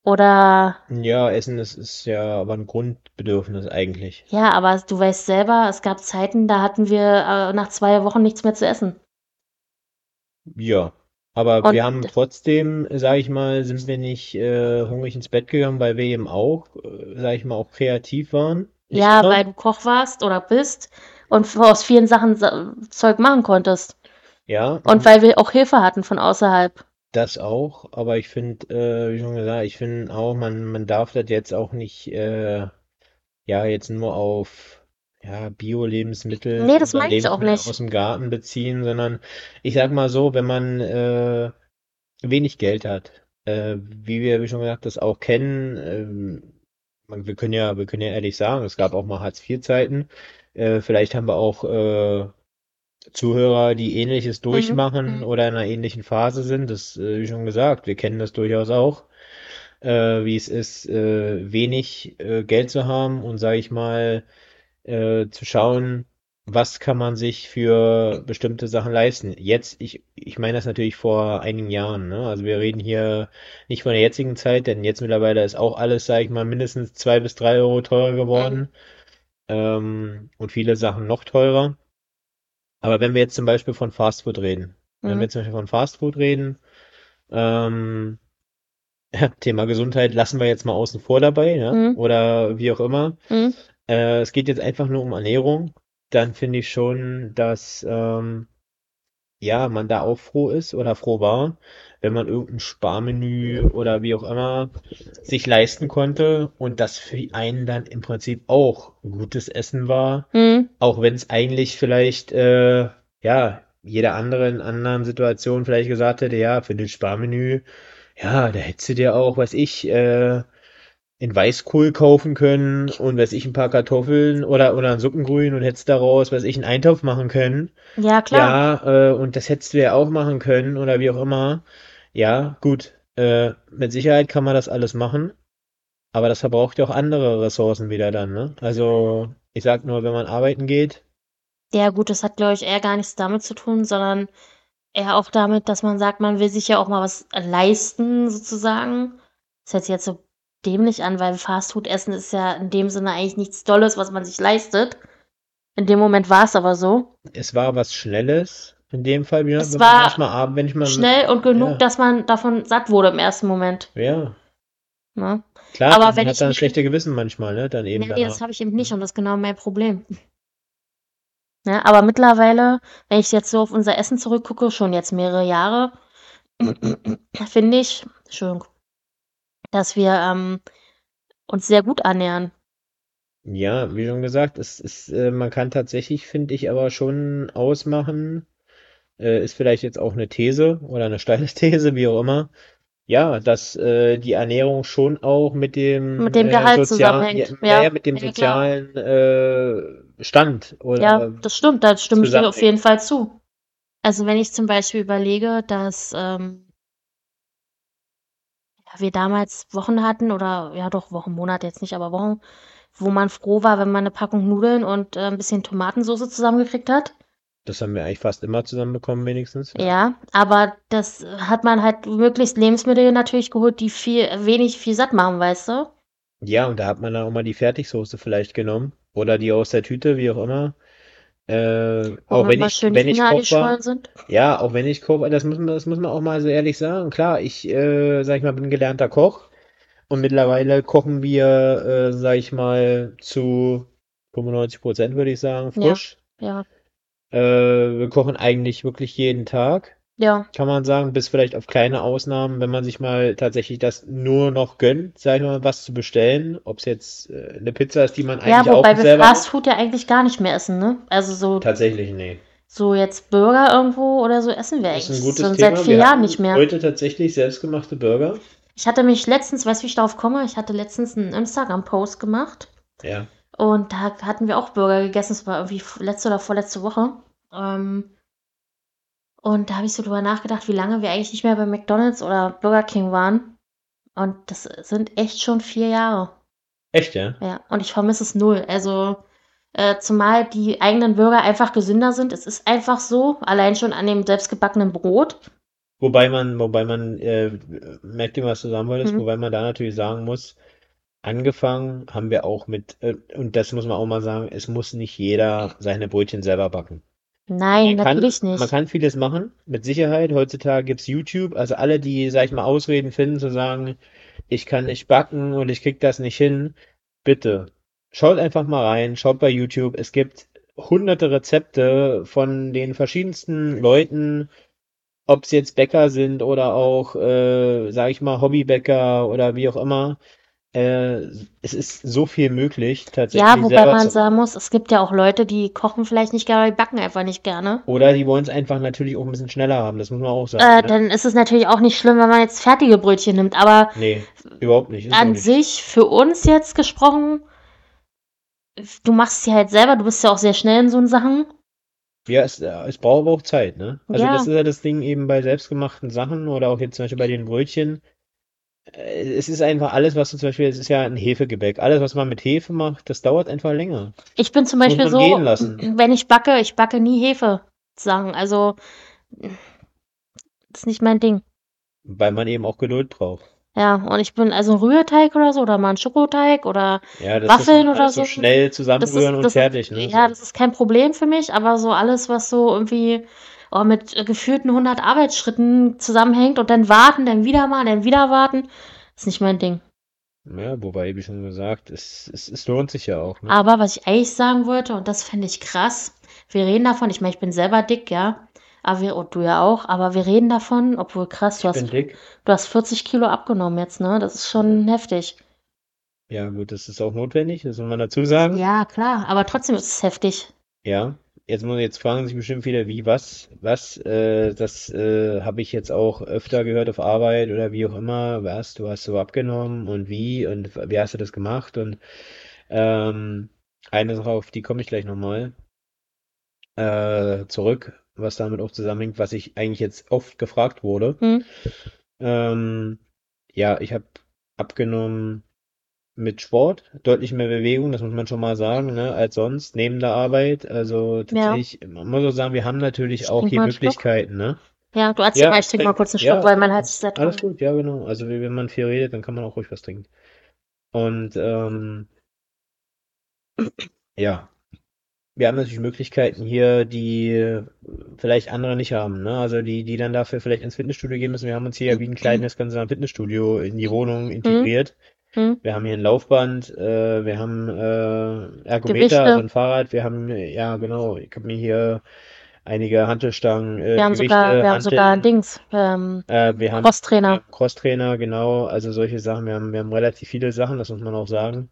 Oder, Ja, Essen ist, ist ja aber ein Grundbedürfnis eigentlich. ja, aber du weißt selber, es gab Zeiten, da hatten wir äh, nach zwei Wochen nichts mehr zu essen. Ja, aber Und- wir haben trotzdem, sage ich mal, sind wir nicht äh, hungrig ins Bett gegangen, weil wir eben auch, äh, sage ich mal, auch kreativ waren. Ja, weil du Koch warst oder bist und aus vielen Sachen Sa- Zeug machen konntest. Ja, Und weil wir auch Hilfe hatten von außerhalb. Das auch, aber ich finde, äh, wie schon gesagt, ich finde auch, man, man darf das jetzt auch nicht, äh, ja, jetzt nur auf ja, Bio-Lebensmittel Nee, das oder meine ich auch Lebensmittel nicht. aus dem Garten beziehen, sondern ich sag mal so, wenn man äh, wenig Geld hat, äh, wie wir, wie schon gesagt, das auch kennen, ähm, man, wir können ja, wir können ja ehrlich sagen, es gab auch mal Hartz-IV-Zeiten. Äh, vielleicht haben wir auch äh, Zuhörer, die Ähnliches durchmachen mhm. oder in einer ähnlichen Phase sind. Das, äh, wie schon gesagt, wir kennen das durchaus auch, äh, wie es ist, äh, wenig äh, Geld zu haben und, sage ich mal, äh, zu schauen, was kann man sich für bestimmte Sachen leisten. Jetzt, ich, ich meine das natürlich vor einigen Jahren, ne? Also wir reden hier nicht von der jetzigen Zeit, denn jetzt mittlerweile ist auch alles, sage ich mal, mindestens zwei bis drei Euro teurer geworden. Ähm, und viele Sachen noch teurer. Aber wenn wir jetzt zum Beispiel von Fastfood reden, wenn wir Mhm. zum Beispiel von Fastfood reden, ähm, Thema Gesundheit lassen wir jetzt mal außen vor dabei, ja, Mhm. oder wie auch immer. Mhm. Äh, es geht jetzt einfach nur um Ernährung. Dann finde ich schon, dass ähm, ja, man da auch froh ist oder froh war, wenn man irgendein Sparmenü oder wie auch immer sich leisten konnte und das für einen dann im Prinzip auch gutes Essen war, Mhm. auch wenn es eigentlich vielleicht äh, ja jeder andere in anderen Situationen vielleicht gesagt hätte, ja, für das Sparmenü, ja, da hättest du dir auch, weiß ich, äh, in Weißkohl kaufen können und weiß ich ein paar Kartoffeln oder oder ein Suppengrün und hättest daraus, weiß ich, einen Eintopf machen können. Ja, klar. Ja, äh, und das hättest du ja auch machen können oder wie auch immer. Ja, gut. Äh, mit Sicherheit kann man das alles machen, aber das verbraucht ja auch andere Ressourcen wieder dann, ne? Also, ich sag nur, wenn man arbeiten geht, Ja, gut, das hat, glaube ich, eher gar nichts damit zu tun, sondern eher auch damit, dass man sagt, man will sich ja auch mal was leisten, sozusagen. Das hört sich jetzt so dämlich an, weil Fastfood-Essen ist ja in dem Sinne eigentlich nichts Dolles, was man sich leistet. In dem Moment war es aber so. es war was Schnelles in dem Fall, ja, Es war manchmal abend, wenn ich mal, Schnell und genug, ja, dass man davon satt wurde im ersten Moment. ja, Ne? klar, Aber man wenn hat ich dann schlechte Gewissen manchmal, ne? Dann eben Nee, das habe ich eben nicht und das ist genau mein Problem. Ja, aber mittlerweile, wenn ich jetzt so auf unser Essen zurückgucke, schon jetzt mehrere Jahre, finde ich, Entschuldigung, dass wir ähm, uns sehr gut ernähren. Ja, wie schon gesagt, es ist, äh, man kann tatsächlich, finde ich, aber schon ausmachen, äh, ist vielleicht jetzt auch eine These oder eine steile These, wie auch immer. Ja, dass äh, die Ernährung schon auch mit dem Mit dem äh, Gehalt ja, zusammenhängt. naja, Ja, mit dem ja sozialen äh, Stand Ja, oder das stimmt, da stimme ich dir auf jeden. Fall zu. Also wenn ich zum Beispiel überlege, dass ähm, ja, wir damals Wochen hatten oder ja doch Wochen, Monate jetzt nicht, aber Wochen, wo man froh war, wenn man eine Packung Nudeln und äh, ein bisschen Tomatensauce zusammengekriegt hat. Das haben wir eigentlich fast immer zusammenbekommen, wenigstens. Ja. Ja, aber das hat man halt möglichst Lebensmittel natürlich geholt, die viel, wenig viel satt machen, weißt du? Ja, und da hat man dann auch mal die Fertigsoße vielleicht genommen oder die aus der Tüte, wie auch immer. Äh, auch wenn ich, wenn ich Koch war, sind. ja, auch wenn ich Koch war, das muss man, das muss man auch mal so ehrlich sagen. Klar, ich, äh, sag ich mal, bin gelernter Koch und mittlerweile kochen wir, äh, sag ich mal, zu 95 Prozent, würde ich sagen, Ja, frisch. ja, Äh, wir kochen eigentlich wirklich jeden Tag, ja. kann man sagen, bis vielleicht auf kleine Ausnahmen, wenn man sich mal tatsächlich das nur noch gönnt, sag ich mal, was zu bestellen. Ob es jetzt äh, eine Pizza ist, die man Ja, eigentlich auch wobei wir selber Fast. Food ja eigentlich gar nicht mehr essen, ne? Also so, Tatsächlich, nee. so jetzt Burger irgendwo oder so essen wir Das ist ein eigentlich gutes schon seit Thema. vier Wir Jahren nicht mehr. heute tatsächlich selbstgemachte Burger. Ich hatte mich letztens, weißt du, wie ich darauf komme? Ich hatte letztens einen Instagram-Post gemacht Ja. Und da hatten wir auch Burger gegessen. Es war irgendwie letzte oder vorletzte Woche. Ähm, und da habe ich so drüber nachgedacht, wie lange wir eigentlich nicht mehr bei McDonald's oder Burger King waren. Und das sind echt schon vier Jahre. Echt, ja? Ja, und ich vermisse es null. Also, äh, zumal die eigenen Burger einfach gesünder sind. Es ist einfach so, allein schon an dem selbstgebackenen Brot. Wobei man, wobei man, äh, merkt ihr, was du sagen wolltest, Mhm. wobei man da natürlich sagen muss, angefangen haben wir auch mit, äh, und das muss man auch mal sagen, es muss nicht jeder seine Brötchen selber backen. Nein, Man kann, natürlich man nicht. kann vieles machen, mit Sicherheit. Heutzutage gibt's YouTube, also alle, die, sag ich mal, Ausreden finden, zu sagen, ich kann nicht backen und ich krieg das nicht hin, bitte, schaut einfach mal rein, schaut bei YouTube. Es gibt hunderte Rezepte von den verschiedensten Leuten, ob es jetzt Bäcker sind oder auch, äh, sag ich mal, Hobbybäcker oder wie auch immer. Äh, es ist so viel möglich, Ja, tatsächlich wobei selber man sagen muss, es gibt ja auch Leute, die kochen vielleicht nicht gerne, die backen einfach nicht gerne. Oder die wollen es einfach natürlich auch ein bisschen schneller haben, das muss man auch sagen, Äh, ne? dann ist es natürlich auch nicht schlimm, wenn man jetzt fertige Brötchen nimmt. Aber Nee, überhaupt nicht, ist an nicht. sich, für uns jetzt gesprochen, du machst sie halt selber, du bist ja auch sehr schnell in so Sachen. Ja, es, äh, es braucht aber auch Zeit, ne? Also das Ja, ist ja das Ding eben bei selbstgemachten Sachen oder auch jetzt zum Beispiel bei den Brötchen. Äh, Es ist einfach alles, was du zum Beispiel, es ist ja ein Hefegebäck. Alles, was man mit Hefe macht, das dauert einfach länger. ich bin zum Beispiel so, lassen. wenn ich backe, ich backe nie Hefe-Sachen. Also, das ist nicht mein Ding. Weil man eben auch Geduld braucht. Ja, und ich bin also ein Rührteig oder so oder mal ein Schokoteig oder Ja, Waffeln oder so so. schnell Das ist, zusammenrühren und fertig, ne? ja, das ist kein Problem für mich, aber so alles, was so irgendwie mit äh, gefühlten 100 Arbeitsschritten zusammenhängt und dann warten, dann wieder mal, dann wieder warten, ist nicht mein Ding. Ja, wobei, wie schon gesagt, es, es, es lohnt sich ja auch, ne? Aber was ich eigentlich sagen wollte, und das fände ich krass, wir reden davon, ich meine, ich bin selber dick, ja, aber wir, und du ja auch, aber wir reden davon, obwohl krass, du Ich hast, du hast 40 Kilo abgenommen jetzt, ne? Das ist schon heftig. Ja, gut, das ist auch notwendig, das muss man dazu sagen. Ja, klar, aber trotzdem ist es heftig. Ja, jetzt muss jetzt fragen sich bestimmt viele, wie, was, was, äh, das äh, habe ich jetzt auch öfter gehört auf Arbeit oder wie auch immer, was, du hast so abgenommen und wie und wie hast du das gemacht und ähm, eine Sache, auf die komme ich gleich nochmal äh, zurück, was damit auch zusammenhängt, was ich eigentlich jetzt oft gefragt wurde. Hm? Ähm, ja, ich habe abgenommen mit Sport, deutlich mehr Bewegung, das muss man schon mal sagen, ne, als sonst, neben der Arbeit. Also Ja, tatsächlich, man muss auch sagen, wir haben natürlich ich auch hier mal. Möglichkeiten, ne? Ja, du mal, Ja, ich trinke mal kurz einen Schluck, ja, weil mein Hals ist sehr alles gut, ja, genau. Also wenn man viel redet, dann kann man auch ruhig was trinken. Und ähm, ja, wir haben natürlich Möglichkeiten hier, die vielleicht andere nicht haben, ne? Also die, die dann dafür vielleicht ins Fitnessstudio gehen müssen. Wir haben uns hier ja wie ein kleines, ganz Fitnessstudio in die Wohnung Hm? integriert. Hm. Wir haben hier ein Laufband, äh, wir haben äh, Ergometer, Gewichte. also ein Fahrrad, wir haben, ja genau, ich habe mir hier einige Hantelstangen, äh, Wir haben Gewichte, sogar, wir haben sogar Hanteln, Dings, ähm, äh, wir haben Crosstrainer. Crosstrainer, genau, also solche Sachen. Wir haben, wir haben relativ viele Sachen, das muss man auch sagen,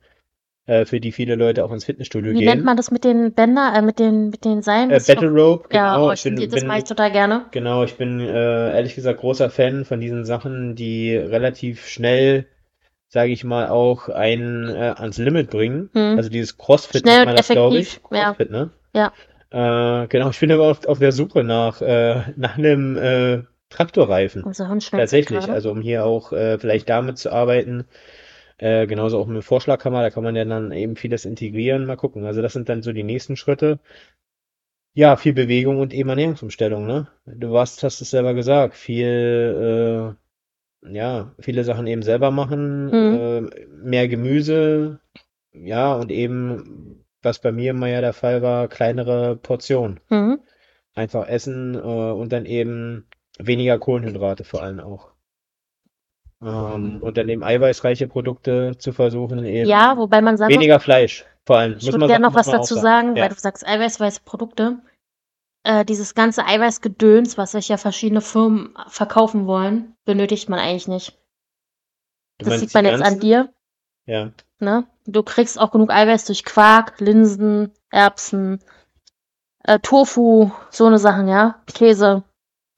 äh, für die viele Leute auch ins Fitnessstudio Wie nennt gehen. man das mit den Bändern, äh, mit den, mit den Seilen? Äh, Battle Rope, ja, genau, oh, ich bin, das mache ich bin, total gerne. genau, ich bin äh, ehrlich gesagt großer Fan von diesen Sachen, die relativ schnell, sage ich mal, auch einen äh, ans Limit bringen. Hm. Also dieses CrossFit Schnell man das, glaube ich. effektiv, ja, CrossFit, ne? ja. Äh, genau, ich bin aber auf, auf der Suche nach, äh, nach einem äh, Traktorreifen. Sich Tatsächlich, gerade. also um hier auch äh, vielleicht damit zu arbeiten. Äh, genauso auch mit Vorschlaghammer, da kann man ja dann eben vieles integrieren. Mal gucken. Also das sind dann so die nächsten Schritte. Ja, viel Bewegung und eben Ernährungsumstellung, ne? Du warst, hast es selber gesagt, viel, äh, ja, viele Sachen eben selber machen, Hm. äh, mehr Gemüse, ja, und eben, was bei mir immer ja der Fall war, kleinere Portionen. Mhm. Einfach essen, äh, und dann eben weniger Kohlenhydrate vor allem auch. Ähm, und dann eben eiweißreiche Produkte zu versuchen, eben Ja, wobei man sagen muss, weniger Fleisch, vor allem, ich muss würde gerne noch muss was dazu sagen. sagen, weil Ja, du sagst eiweißweise Produkte. Äh, dieses ganze Eiweißgedöns, was sich ja verschiedene Firmen verkaufen wollen, benötigt man eigentlich nicht. du Das sieht man jetzt an dir, Ja. ne? Du kriegst auch genug Eiweiß durch Quark, Linsen, Erbsen, äh, Tofu, so eine Sachen, ja? Käse.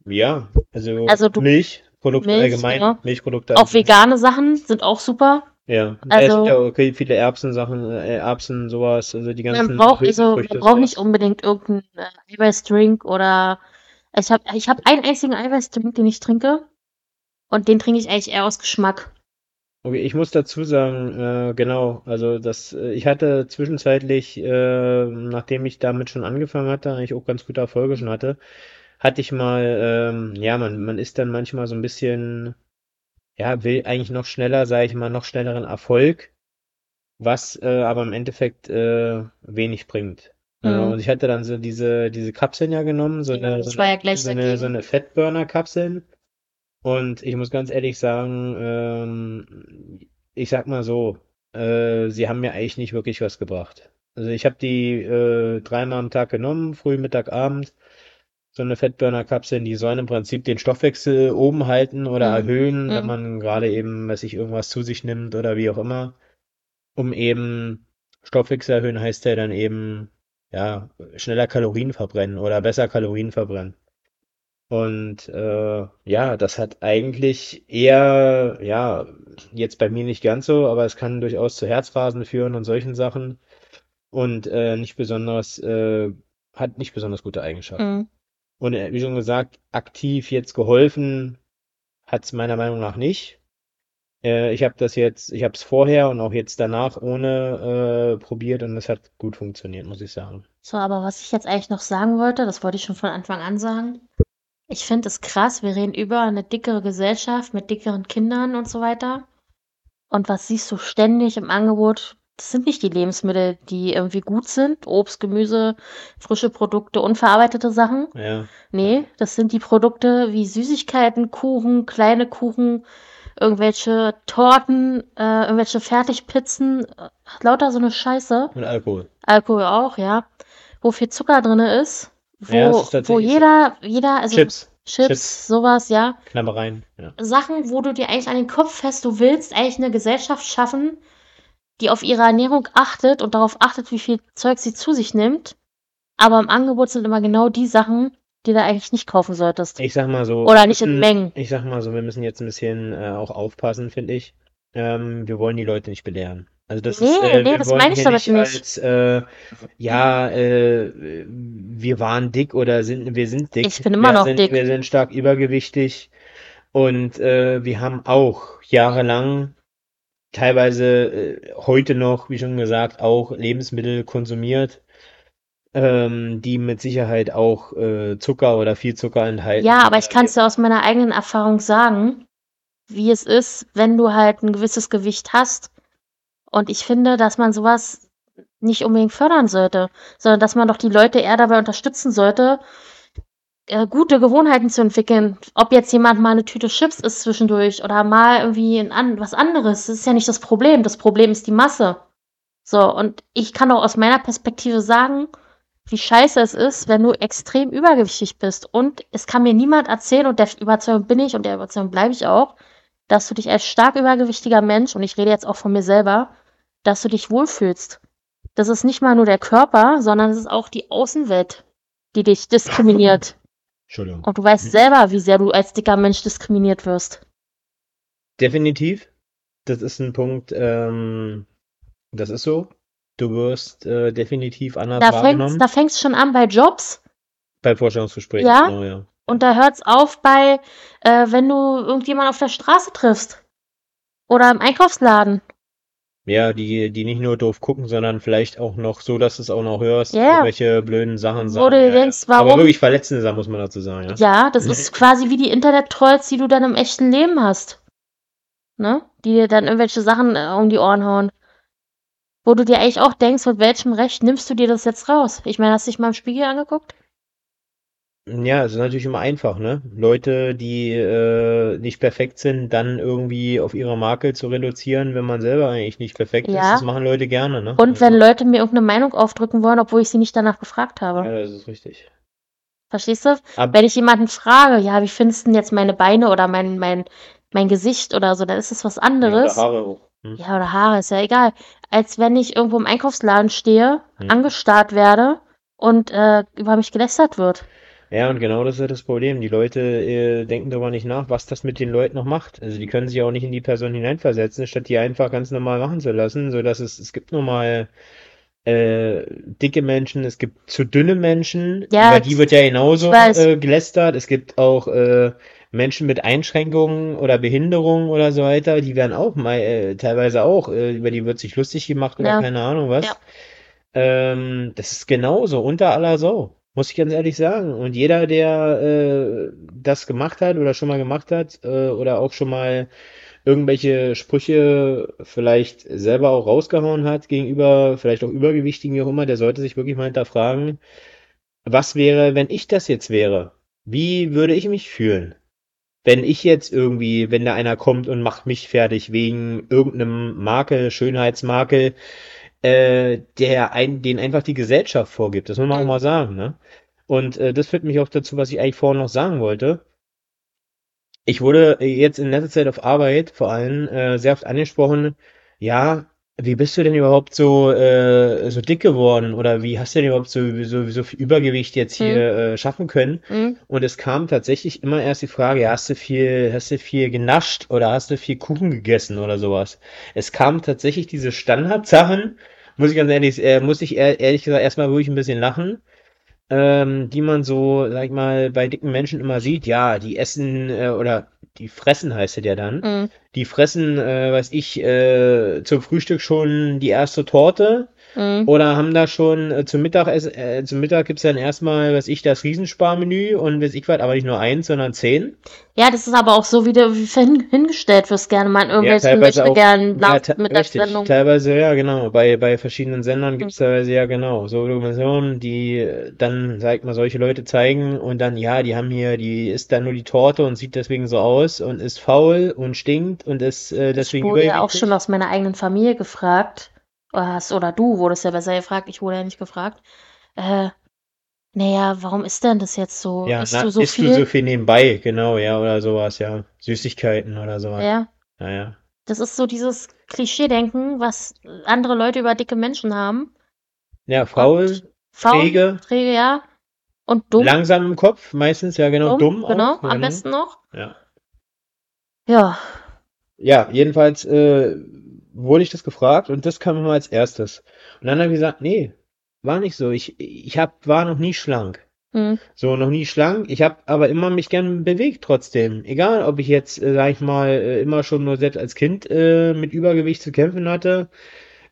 Ja, also Also du, Milch, Produkte Milch, allgemein, genau. Milchprodukte Auch vegane Sachen sind auch super. Ja, Also ja okay, viele Erbsensachen, äh, Erbsen, sowas, also die man ganzen braucht also man braucht nicht unbedingt irgendeinen äh, Eiweißdrink oder ich habe ich habe einen einzigen Eiweißdrink, den ich trinke und den trinke ich eigentlich eher aus Geschmack. Okay, ich muss dazu sagen, äh, genau, also das, äh, ich hatte zwischenzeitlich, äh, nachdem ich damit schon angefangen hatte, eigentlich auch ganz gute Erfolge schon hatte, hatte ich mal, ähm, ja, man, man ist dann manchmal so ein bisschen, ja, will eigentlich noch schneller, sage ich mal, noch schnelleren Erfolg, was äh, aber im Endeffekt äh, wenig bringt. Äh, und Mhm. ich hatte dann so diese, diese Kapseln ja genommen, so eine, so eine, ja so eine, so eine Fettburner-Kapseln. Und ich muss ganz ehrlich sagen, ähm, ich sag mal so, äh, sie haben mir eigentlich nicht wirklich was gebracht. Also ich habe die äh, dreimal am Tag genommen, früh, Mittag, Abend. So eine Fettburner-Kapseln, die sollen im Prinzip den Stoffwechsel oben halten oder Mhm. erhöhen, wenn Mhm. man gerade eben, was sich irgendwas zu sich nimmt oder wie auch immer, um eben Stoffwechsel erhöhen, heißt ja dann eben, ja, schneller Kalorien verbrennen oder besser Kalorien verbrennen. Und äh, ja, das hat eigentlich eher, ja, jetzt bei mir nicht ganz so, aber es kann durchaus zu Herzrasen führen und solchen Sachen und äh, nicht besonders, äh, hat nicht besonders gute Eigenschaften. Mhm. Und äh, wie schon gesagt, aktiv jetzt geholfen hat es meiner Meinung nach nicht. Äh, ich habe das jetzt, ich habe es vorher und auch jetzt danach ohne äh, probiert und es hat gut funktioniert, muss ich sagen. So, aber was ich jetzt eigentlich noch sagen wollte, das wollte ich schon von Anfang an sagen. Ich finde es krass, wir reden über eine dickere Gesellschaft mit dickeren Kindern und so weiter. Und was siehst du ständig im Angebot? Das sind nicht die Lebensmittel, die irgendwie gut sind. Obst, Gemüse, frische Produkte, unverarbeitete Sachen. Ja. Nee, das sind die Produkte wie Süßigkeiten, Kuchen, kleine Kuchen, irgendwelche Torten, äh, irgendwelche Fertigpizzen, lauter so eine Scheiße. Und Alkohol. Alkohol auch, ja. Wo viel Zucker drinne ist, wo, ist wo jeder, jeder, also Chips, Chips, Chips, sowas, ja. Knabbereien, ja. Sachen, wo du dir eigentlich an den Kopf fest, du willst eigentlich eine Gesellschaft schaffen, die auf ihre Ernährung achtet und darauf achtet, wie viel Zeug sie zu sich nimmt. Aber im Angebot sind immer genau die Sachen, die du eigentlich nicht kaufen solltest. Ich sag mal so, Oder nicht in müssen, Mengen. ich sag mal so, wir müssen jetzt ein bisschen äh, auch aufpassen, finde ich. Ähm, wir wollen die Leute nicht belehren. Also das ist, Nee, äh, nee, das meine ich damit nicht als, äh, ja, äh, wir waren dick oder sind, wir sind dick. Ich bin immer Wir noch sind, dick. wir sind stark übergewichtig und äh, wir haben auch jahrelang teilweise äh, heute noch, wie schon gesagt, auch Lebensmittel konsumiert, ähm, die mit Sicherheit auch äh, Zucker oder viel Zucker enthalten Ja, aber ich kann es dir aus meiner eigenen Erfahrung sagen, wie es ist, wenn du halt ein gewisses Gewicht hast. Und ich finde, dass man sowas nicht unbedingt fördern sollte, sondern dass man doch die Leute eher dabei unterstützen sollte, äh, gute Gewohnheiten zu entwickeln. Ob jetzt jemand mal eine Tüte Chips isst zwischendurch oder mal irgendwie an was anderes, das ist ja nicht das Problem. Das Problem ist die Masse. So, und ich kann auch aus meiner Perspektive sagen, wie scheiße es ist, wenn du extrem übergewichtig bist. Und es kann mir niemand erzählen, und der Überzeugung bin ich und der Überzeugung bleibe ich auch, dass du dich als stark übergewichtiger Mensch, und ich rede jetzt auch von mir selber, dass du dich wohlfühlst. Das ist nicht mal nur der Körper, sondern es ist auch die Außenwelt, die dich diskriminiert. Entschuldigung. Und du weißt selber, wie sehr du als dicker Mensch diskriminiert wirst. Definitiv. Das ist ein Punkt, ähm, das ist so. Du wirst äh, definitiv anders Da wahrgenommen. da fängt's schon an bei Jobs Bei Vorstellungsgesprächen, Ja. genau, ja. Und da hört's auf bei, äh, wenn du irgendjemand auf der Straße triffst. Oder im Einkaufsladen. Ja, die, die nicht nur doof gucken, sondern vielleicht auch noch so, dass du es auch noch hörst, ja. welche blöden Sachen Wo sagen. du dir Ja, denkst, Aber warum? wirklich verletzende Sachen, muss man dazu sagen, ja. Ja, das ist quasi wie die Internet-Trolls, die du dann im echten Leben hast. Ne? Die dir dann irgendwelche Sachen äh, um die Ohren hauen. Wo du dir eigentlich auch denkst, mit welchem Recht nimmst du dir das jetzt raus? Ich meine, hast du dich mal im Spiegel angeguckt? Ja, es ist natürlich immer einfach, ne? Leute, die äh, nicht perfekt sind, dann irgendwie auf ihre Makel zu reduzieren, wenn man selber eigentlich nicht perfekt ist. Ja. Das machen Leute gerne, ne? Und wenn Leute mir irgendeine Meinung aufdrücken wollen, obwohl ich sie nicht danach gefragt habe. Ja, das ist richtig. Verstehst du? Ab- Wenn ich jemanden frage, ja, wie findest du denn jetzt meine Beine oder mein, mein, mein Gesicht oder so, dann ist es was anderes. Ja, oder Haare hoch. Hm. Ja, oder Haare, ist ja egal. Als wenn ich irgendwo im Einkaufsladen stehe, Hm. angestarrt werde und äh, über mich gelästert wird. Ja, und genau das ist das Problem. Die Leute äh, denken darüber nicht nach, was das mit den Leuten noch macht. Also die können sich auch nicht in die Person hineinversetzen, statt die einfach ganz normal machen zu lassen, so dass es, es gibt nun mal äh, dicke Menschen, es gibt zu dünne Menschen, Ja, über die wird ja genauso äh, gelästert. Es gibt auch äh, Menschen mit Einschränkungen oder Behinderungen oder so weiter, die werden auch mal äh, teilweise auch, äh, über die wird sich lustig gemacht oder Ja. keine Ahnung was. Ja. Ähm, das ist genauso, unter aller Sau, muss ich ganz ehrlich sagen. Und jeder, der äh, das gemacht hat oder schon mal gemacht hat äh, oder auch schon mal irgendwelche Sprüche vielleicht selber auch rausgehauen hat gegenüber vielleicht auch Übergewichtigen, wie auch immer, der sollte sich wirklich mal hinterfragen, was wäre, wenn ich das jetzt wäre? Wie würde ich mich fühlen? Wenn ich jetzt irgendwie, wenn da einer kommt und macht mich fertig wegen irgendeinem Makel, Schönheitsmakel, äh, der ein, den einfach die Gesellschaft vorgibt. Das muss man auch Mhm. mal sagen, ne? Und äh, das führt mich auch dazu, was ich eigentlich vorhin noch sagen wollte. Ich wurde jetzt in letzter Zeit auf Arbeit vor allem äh, sehr oft angesprochen, ja, wie bist du denn überhaupt so, äh, so dick geworden? Oder wie hast du denn überhaupt so, so, so viel Übergewicht jetzt hier äh, schaffen können? Mhm. Und es kam tatsächlich immer erst die Frage, ja, hast du viel, hast du viel genascht oder hast du viel Kuchen gegessen oder sowas? Es kamen tatsächlich diese Standardsachen, muss ich ganz ehrlich, äh, muss ich ehr- ehrlich gesagt erstmal wirklich ein bisschen lachen, ähm, die man so, sag ich mal, bei dicken Menschen immer sieht. Ja, die essen äh, oder die fressen heißt es ja dann. Mhm. Die fressen, äh, weiß ich, äh, zum Frühstück schon die erste Torte. Mhm. Oder haben da schon äh, zum Mittagessen, äh, zum Mittag gibt's dann erstmal, weiß ich, das Riesensparmenü und weiß ich was, aber nicht nur eins, sondern zehn. Ja, das ist aber auch so, wie du wie hin, hingestellt wirst, gerne mal in irgendwelchen teilweise möchte auch- gern Ja, Mittagssendungen. teilweise, ja, genau. Bei, bei verschiedenen Sendern gibt's teilweise, ja, genau, so Dokumentationen, die äh, dann, sag ich mal, solche Leute zeigen und dann, ja, die haben hier, die isst dann nur die Torte und sieht deswegen so aus und ist faul und stinkt und ist äh, Ich deswegen wurde ja auch schon aus meiner eigenen Familie gefragt. Oder, hast, oder du wurdest ja besser gefragt, ich wurde ja nicht gefragt. Äh, naja, warum ist denn das jetzt so? Ja, Isst na, du so isst viel? du so viel nebenbei, genau, ja, oder sowas, ja. Süßigkeiten oder sowas. Ja, Naja. das ist so dieses Klischee-Denken, was andere Leute über dicke Menschen haben. Ja, faul, faul, träge, träge, ja. Und dumm, langsam im Kopf, meistens, ja, genau, dumm auch. genau, am ne? besten noch. Ja. Ja, Ja, jedenfalls äh, wurde ich das gefragt und das kam immer als erstes. Und dann habe ich gesagt, nee, war nicht so. Ich, ich hab, war noch nie schlank. hm, So, noch nie schlank. Ich habe aber immer mich gern bewegt trotzdem. Egal, ob ich jetzt, äh, sag ich mal, äh, immer schon nur selbst als Kind äh, mit Übergewicht zu kämpfen hatte.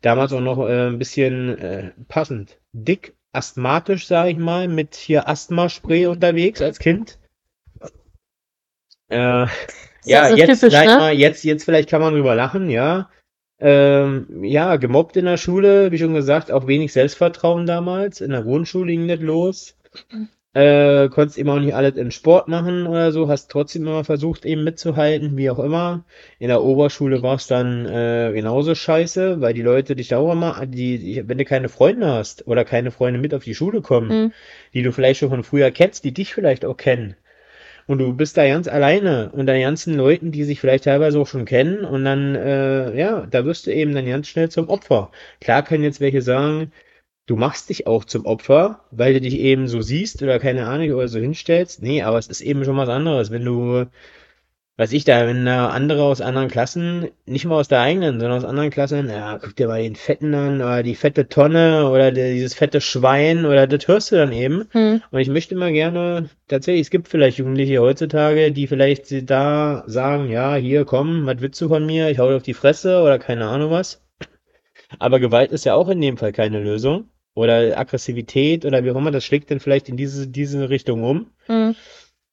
Damals auch noch äh, ein bisschen äh, passend. Dick, asthmatisch, sag ich mal, mit hier Asthma-Spray unterwegs als Kind. Äh, ja, jetzt, typisch, ne? mal, jetzt, jetzt vielleicht kann man drüber lachen, ja. Ähm, ja, gemobbt in der Schule, wie schon gesagt, auch wenig Selbstvertrauen damals. In der Grundschule ging das los. Äh, konntest eben auch nicht alles in Sport machen oder so, hast trotzdem immer versucht, eben mitzuhalten, wie auch immer. In der Oberschule war es dann äh, genauso scheiße, weil die Leute dich da auch immer, die, die, wenn du keine Freunde hast oder keine Freunde mit auf die Schule kommen, Mhm. die du vielleicht schon von früher kennst, die dich vielleicht auch kennen. Und du bist da ganz alleine unter ganzen Leuten, die sich vielleicht teilweise auch schon kennen. Und dann, äh, ja, da wirst du eben dann ganz schnell zum Opfer. Klar können jetzt welche sagen, du machst dich auch zum Opfer, weil du dich eben so siehst oder keine Ahnung oder so hinstellst. Nee, aber es ist eben schon was anderes, wenn du, weiß ich da, wenn da andere aus anderen Klassen, nicht mal aus der eigenen, sondern aus anderen Klassen, ja, guck dir mal den Fetten an oder die fette Tonne oder die, dieses fette Schwein oder das hörst du dann eben. Mhm. Und ich möchte mal gerne, tatsächlich, es gibt vielleicht Jugendliche heutzutage, die vielleicht da sagen, ja, hier, komm, was willst du von mir? Ich hau dir auf die Fresse oder keine Ahnung was. Aber Gewalt ist ja auch in dem Fall keine Lösung. Oder Aggressivität oder wie auch immer, das schlägt dann vielleicht in diese, diese Richtung um. Mhm.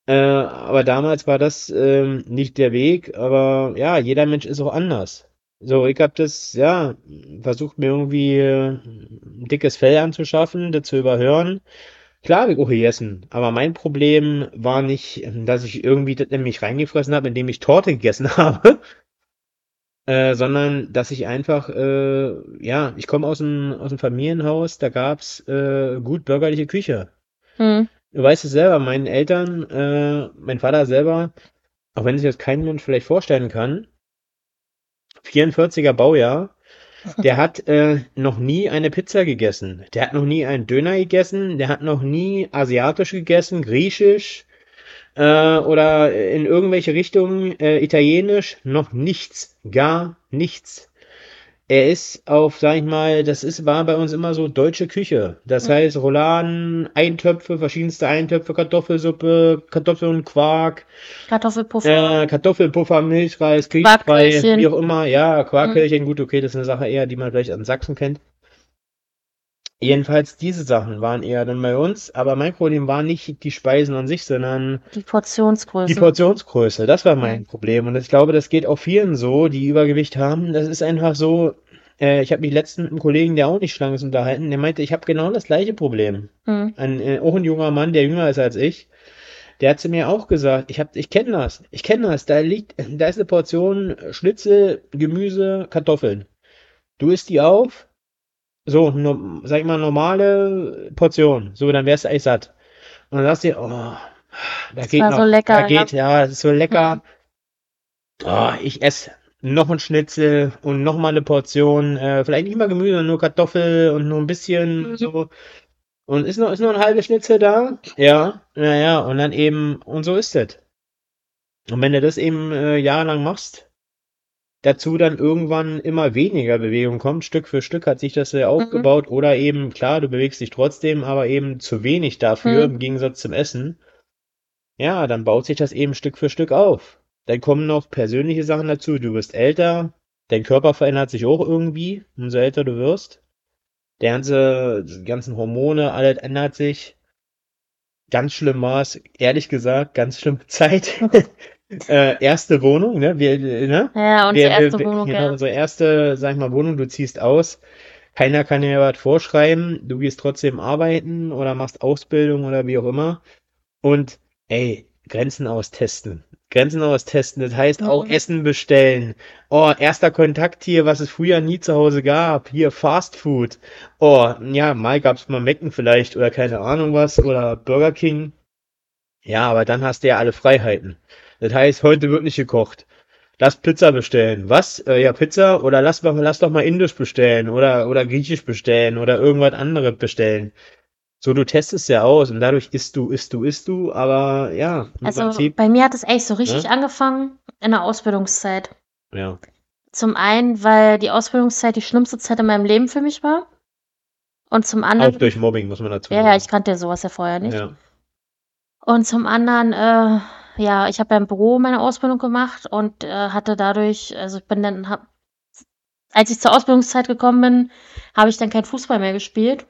Äh, aber damals war das ähm, nicht der Weg. Aber ja, jeder Mensch ist auch anders. So, ich habe das, ja, versucht mir irgendwie äh, ein dickes Fell anzuschaffen, das zu überhören. Klar habe ich auch gegessen, aber mein Problem war nicht, dass ich irgendwie das in mich reingefressen habe, indem ich Torte gegessen habe, äh, sondern dass ich einfach, äh, ja, ich komme aus einem, aus einem Familienhaus, da gab's äh, gut bürgerliche Küche. Mhm. Du weißt es selber, meinen Eltern, äh, mein Vater selber, auch wenn sich das kein Mensch vielleicht vorstellen kann, 44er Baujahr, der hat äh, noch nie eine Pizza gegessen. Der hat noch nie einen Döner gegessen. Der hat noch nie asiatisch gegessen, griechisch äh, oder in irgendwelche Richtungen äh, italienisch. Noch nichts, gar nichts. Er ist auf, sag ich mal, das ist, war bei uns immer so deutsche Küche. Das Mhm. heißt Rouladen, Eintöpfe, verschiedenste Eintöpfe, Kartoffelsuppe, Kartoffeln und Quark, Kartoffelpuffer. äh, Kartoffelpuffer, Milchreis, Quarkhäuschen. wie auch immer. Ja, Mhm. Quarkhäuschen, gut, okay, das ist eine Sache eher, die man vielleicht an Sachsen kennt. Jedenfalls, diese Sachen waren eher dann bei uns, aber mein Problem war nicht die Speisen an sich, sondern Die die Portionsgröße. Portionsgröße. Das war mein. Problem. Und ich glaube, das geht auch vielen so, die Übergewicht haben. Das ist einfach so, äh, ich habe mich letztens mit einem Kollegen, der auch nicht schlank ist, unterhalten, der meinte, ich habe genau das gleiche Problem. Mhm. Ein, äh, auch ein junger Mann, der jünger ist als ich, der hat zu mir auch gesagt, ich hab, ich kenne das, ich kenne das, da liegt, da ist eine Portion Schnitzel, Gemüse, Kartoffeln. Du isst die auf, so, no, sag ich mal, normale Portion, so, dann wärst du eigentlich satt. Und dann sagst du dir, oh, da Das geht war noch, so lecker, da geht, ja, das ist so lecker. Mhm. Oh, ich esse noch ein Schnitzel und noch mal eine Portion, äh, vielleicht nicht mal Gemüse, nur Kartoffel und nur ein bisschen Mhm. so. Und ist noch, ist noch ein halbes Schnitzel da? Ja, naja, und dann eben, und so ist das. Und wenn du das eben äh, jahrelang machst, dazu dann irgendwann immer weniger Bewegung kommt, Stück für Stück hat sich das ja Mhm. aufgebaut, oder eben, klar, du bewegst dich trotzdem, aber eben zu wenig dafür, Mhm. im Gegensatz zum Essen. Ja, dann baut sich das eben Stück für Stück auf. Dann kommen noch persönliche Sachen dazu. Du wirst älter, dein Körper verändert sich auch irgendwie, umso älter du wirst. Der ganze, die ganzen Hormone, alles ändert sich. Ganz schlimm war es, ehrlich gesagt, ganz schlimme Zeit. Äh, erste Wohnung, ne? Wir, ne? Ja, unsere Wir, erste wir, Wohnung, genau, ja. unsere erste, sag ich mal, Wohnung, du ziehst aus. Keiner kann dir was vorschreiben. Du gehst trotzdem arbeiten oder machst Ausbildung oder wie auch immer. Und ey, Grenzen austesten. Grenzen austesten, das heißt auch Mhm. Essen bestellen. Oh, erster Kontakt hier, was es früher nie zu Hause gab. Hier Fast Food. Oh, ja, mal gab's mal Mecken vielleicht oder keine Ahnung was oder Burger King. Ja, aber dann hast du ja alle Freiheiten. Das heißt, heute wird nicht gekocht. Lass Pizza bestellen. Was? Äh, ja, Pizza oder lass, mal- lass doch mal Indisch bestellen oder, oder Griechisch bestellen oder irgendwas anderes bestellen. So, du testest ja aus und dadurch isst du, isst du, isst du, aber ja, Also Prinzip, bei mir hat es echt so richtig ne? angefangen in der Ausbildungszeit. Ja. Zum einen, weil die Ausbildungszeit die schlimmste Zeit in meinem Leben für mich war. Und zum Auch anderen, durch Mobbing, muss man dazu ja, ja, sagen. ich kannte ja sowas ja vorher nicht. Ja. Und zum anderen, äh, ja, ich habe ja im Büro meine Ausbildung gemacht und äh, hatte dadurch, also ich bin dann, hab, als ich zur Ausbildungszeit gekommen bin, habe ich dann kein Fußball mehr gespielt.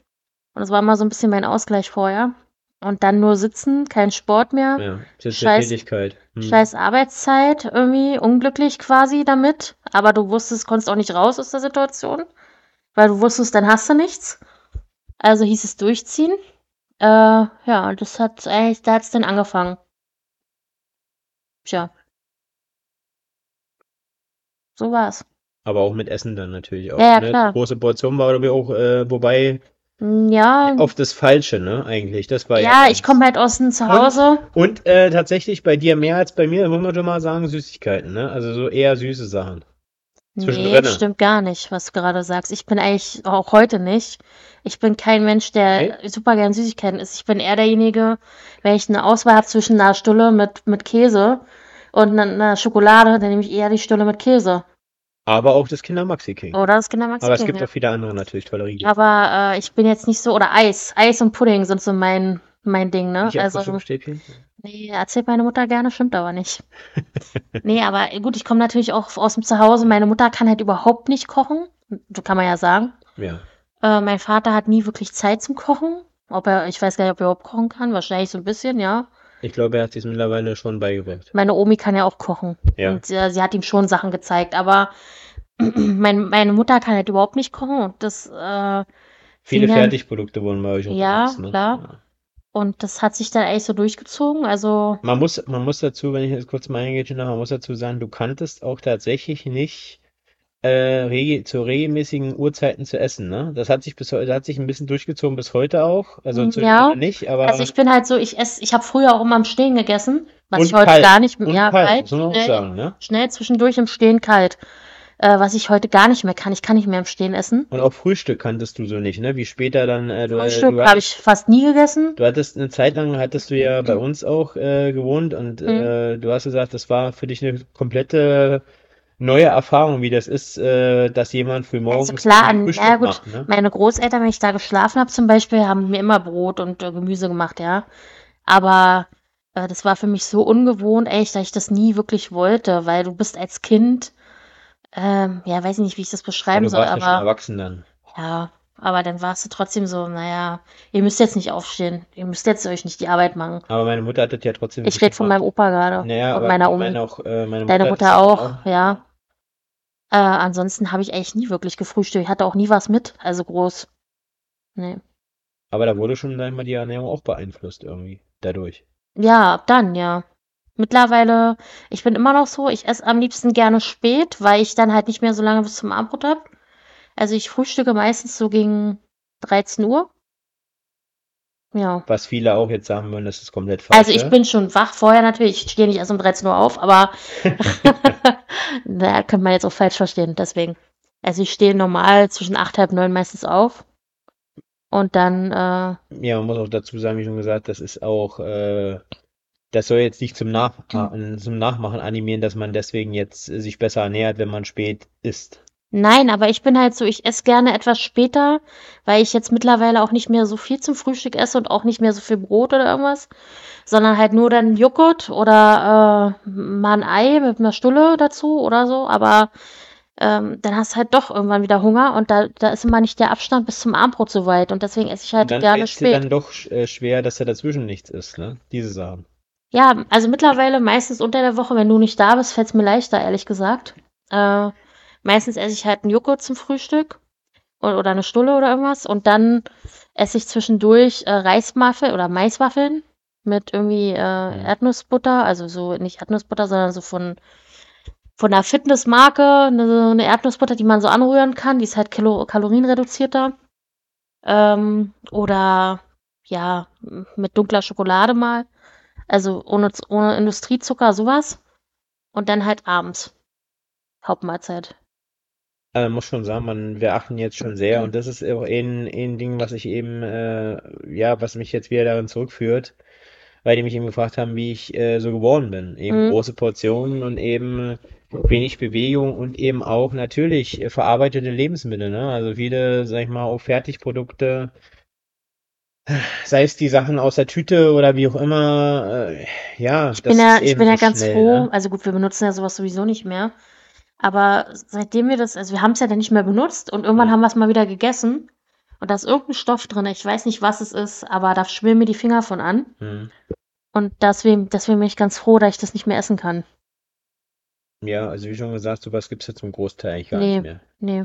Und das war immer so ein bisschen mein Ausgleich vorher. Und dann nur sitzen, kein Sport mehr, Ja, das ist scheiß, Tätigkeit. Hm. scheiß Arbeitszeit, irgendwie unglücklich quasi damit. Aber du wusstest, konntest auch nicht raus aus der Situation, weil du wusstest, dann hast du nichts. Also hieß es durchziehen. Äh, ja, das hat eigentlich, da hat's dann angefangen. Tja. So war's. Aber auch mit Essen dann natürlich auch. Ja, ja, ne? klar. Große Portion war glaube ich auch, äh, wobei Hm, Ja, auf das Falsche, ne? Eigentlich. Das war ja, ja ich komme halt aus dem Zuhause. Und äh, tatsächlich bei dir mehr als bei mir, muss man schon mal sagen, Süßigkeiten, ne? Also so eher süße Sachen. Nee, stimmt gar nicht, was du gerade sagst. Ich bin eigentlich auch heute nicht. Ich bin kein Mensch, der super gern Süßigkeiten isst. Ich bin eher derjenige, wenn ich eine Auswahl habe zwischen einer Stulle mit, mit Käse und einer, Schokolade, dann nehme ich eher die Stulle mit Käse. Aber auch das Kinder Maxi King. Oder das Kindermax Aber es gibt ja. auch viele andere natürlich tolle Riegel. Aber äh, ich bin jetzt nicht so, oder Eis. Eis und Pudding sind so mein, mein Ding, ne? Auch Also, Frühstücksstäbchen? Nee, erzählt meine Mutter gerne, stimmt aber nicht. Nee, aber gut, ich komme natürlich auch aus dem Zuhause. Meine Mutter kann halt überhaupt nicht kochen. So kann man ja sagen. Ja. Äh, mein Vater hat nie wirklich Zeit zum Kochen. Ob er, ich weiß gar nicht, ob er überhaupt kochen kann. Wahrscheinlich so ein bisschen, ja. Ich glaube, er hat sich mittlerweile schon beigebracht. Meine Omi kann ja auch kochen. Ja. Und äh, sie hat ihm schon Sachen gezeigt. Aber mein, meine Mutter kann halt überhaupt nicht kochen. Und das, äh, Viele Fertigprodukte wurden bei euch auch Ja, benutzt, ne? klar. Ja. Und das hat sich dann eigentlich so durchgezogen. Also, Man muss, man muss dazu, wenn ich jetzt kurz mal eingehe, man muss dazu sagen, du kanntest auch tatsächlich nicht äh, rege, zu regelmäßigen Uhrzeiten zu essen, ne? Das hat sich bis heute, hat sich ein bisschen durchgezogen bis heute auch. Also Mm, ja. nicht, aber also ich bin halt so, ich esse, ich habe früher auch immer im Stehen gegessen, was ich heute kalt. gar nicht und ja, kalt, kalt, schnell, sagen, ne? schnell zwischendurch im Stehen kalt. Äh, was ich heute gar nicht mehr kann. Ich kann nicht mehr im Stehen essen. Und auch Frühstück kanntest du so nicht, ne? Wie später dann, äh, du, äh, Frühstück habe ich fast nie gegessen. du hattest eine Zeit lang, hattest du ja bei uns auch äh, gewohnt und Mhm. äh, du hast gesagt, das war für dich eine komplette neue Erfahrung, wie das ist, äh, dass jemand für morgens Also klar, an, ja gut, macht, ne? meine Großeltern, wenn ich da geschlafen habe zum Beispiel, haben mir immer Brot und Gemüse gemacht, ja. Aber das war für mich so ungewohnt, echt, dass ich das nie wirklich wollte, weil du bist als Kind, ähm, ja, weiß ich nicht, wie ich das beschreiben soll, ja schon aber erwachsen dann. ja, aber dann warst du trotzdem so, naja, ihr müsst jetzt nicht aufstehen, ihr müsst jetzt euch nicht die Arbeit machen. Aber meine Mutter hat das ja trotzdem Ich rede von meinem Opa gerade Naja, und meiner Omi. meine auch, äh, meine Deine Mutter ist auch, ja. Äh, ansonsten habe ich eigentlich nie wirklich gefrühstückt. Ich hatte auch nie was mit, also groß. Nee. Aber da wurde schon, sag ich mal, die Ernährung auch beeinflusst irgendwie dadurch. Ja, ab dann, ja. Mittlerweile, ich bin immer noch so, ich esse am liebsten gerne spät, weil ich dann halt nicht mehr so lange bis zum Abendbrot habe. Also ich frühstücke meistens so gegen 13 Uhr. Ja. Was viele auch jetzt sagen würden, das ist komplett falsch. Also ich bin schon wach vorher natürlich. Ich stehe nicht erst um 13 Uhr auf, aber da könnte man jetzt auch falsch verstehen, deswegen. Also ich stehe normal zwischen acht, halb neun meistens auf. Und dann, äh, Ja, man muss auch dazu sagen, wie schon gesagt, das ist auch, äh, das soll jetzt nicht zum Nach zum Nachmachen animieren, dass man deswegen jetzt äh, sich besser ernährt, wenn man spät isst. Nein, aber ich bin halt so, ich esse gerne etwas später, weil ich jetzt mittlerweile auch nicht mehr so viel zum Frühstück esse und auch nicht mehr so viel Brot oder irgendwas, sondern halt nur dann Joghurt oder äh, mal ein Ei mit einer Stulle dazu oder so, aber ähm, dann hast du halt doch irgendwann wieder Hunger und da, da ist immer nicht der Abstand bis zum Abendbrot so weit und deswegen esse ich halt dann gerne fällt's dir spät. dann doch äh, schwer, dass da dazwischen nichts ist, ne? Diese Sachen. Ja, also mittlerweile meistens unter der Woche, wenn du nicht da bist, fällt es mir leichter, ehrlich gesagt. Äh, meistens esse ich halt einen Joghurt zum Frühstück oder, oder eine Stulle oder irgendwas und dann esse ich zwischendurch äh, Reiswaffeln oder Maiswaffeln mit irgendwie äh, Erdnussbutter, also so nicht Erdnussbutter, sondern so von von einer Fitnessmarke, eine, eine Erdnussbutter, die man so anrühren kann, die ist halt kilo, kalorienreduzierter. Ähm, oder ja, mit dunkler Schokolade mal. Also ohne, ohne Industriezucker, sowas. Und dann halt abends. Hauptmahlzeit. Also muss schon sagen, man, wir achten jetzt schon sehr und das ist auch ein, ein Ding, was ich eben, äh, ja, was mich jetzt wieder darin zurückführt, weil die mich eben gefragt haben, wie ich äh, so geworden bin. Eben Mhm. große Portionen und eben wenig Bewegung und eben auch natürlich verarbeitete Lebensmittel, ne? Also viele, sag ich mal, auch Fertigprodukte, sei es die Sachen aus der Tüte oder wie auch immer, äh, ja, Ich das bin ja, ist ich bin ja ganz schnell, froh. ne? Also gut, wir benutzen ja sowas sowieso nicht mehr. Aber seitdem wir das, also wir haben es ja dann nicht mehr benutzt und irgendwann haben wir es mal wieder gegessen. Und da ist irgendein Stoff drin. Ich weiß nicht, was es ist, aber da schwimmen mir die Finger von an. Mhm. Und deswegen, deswegen bin ich ganz froh, dass ich das nicht mehr essen kann. Ja, also wie schon gesagt, sowas gibt's ja zum Großteil eigentlich gar Nee. nicht mehr. Nee.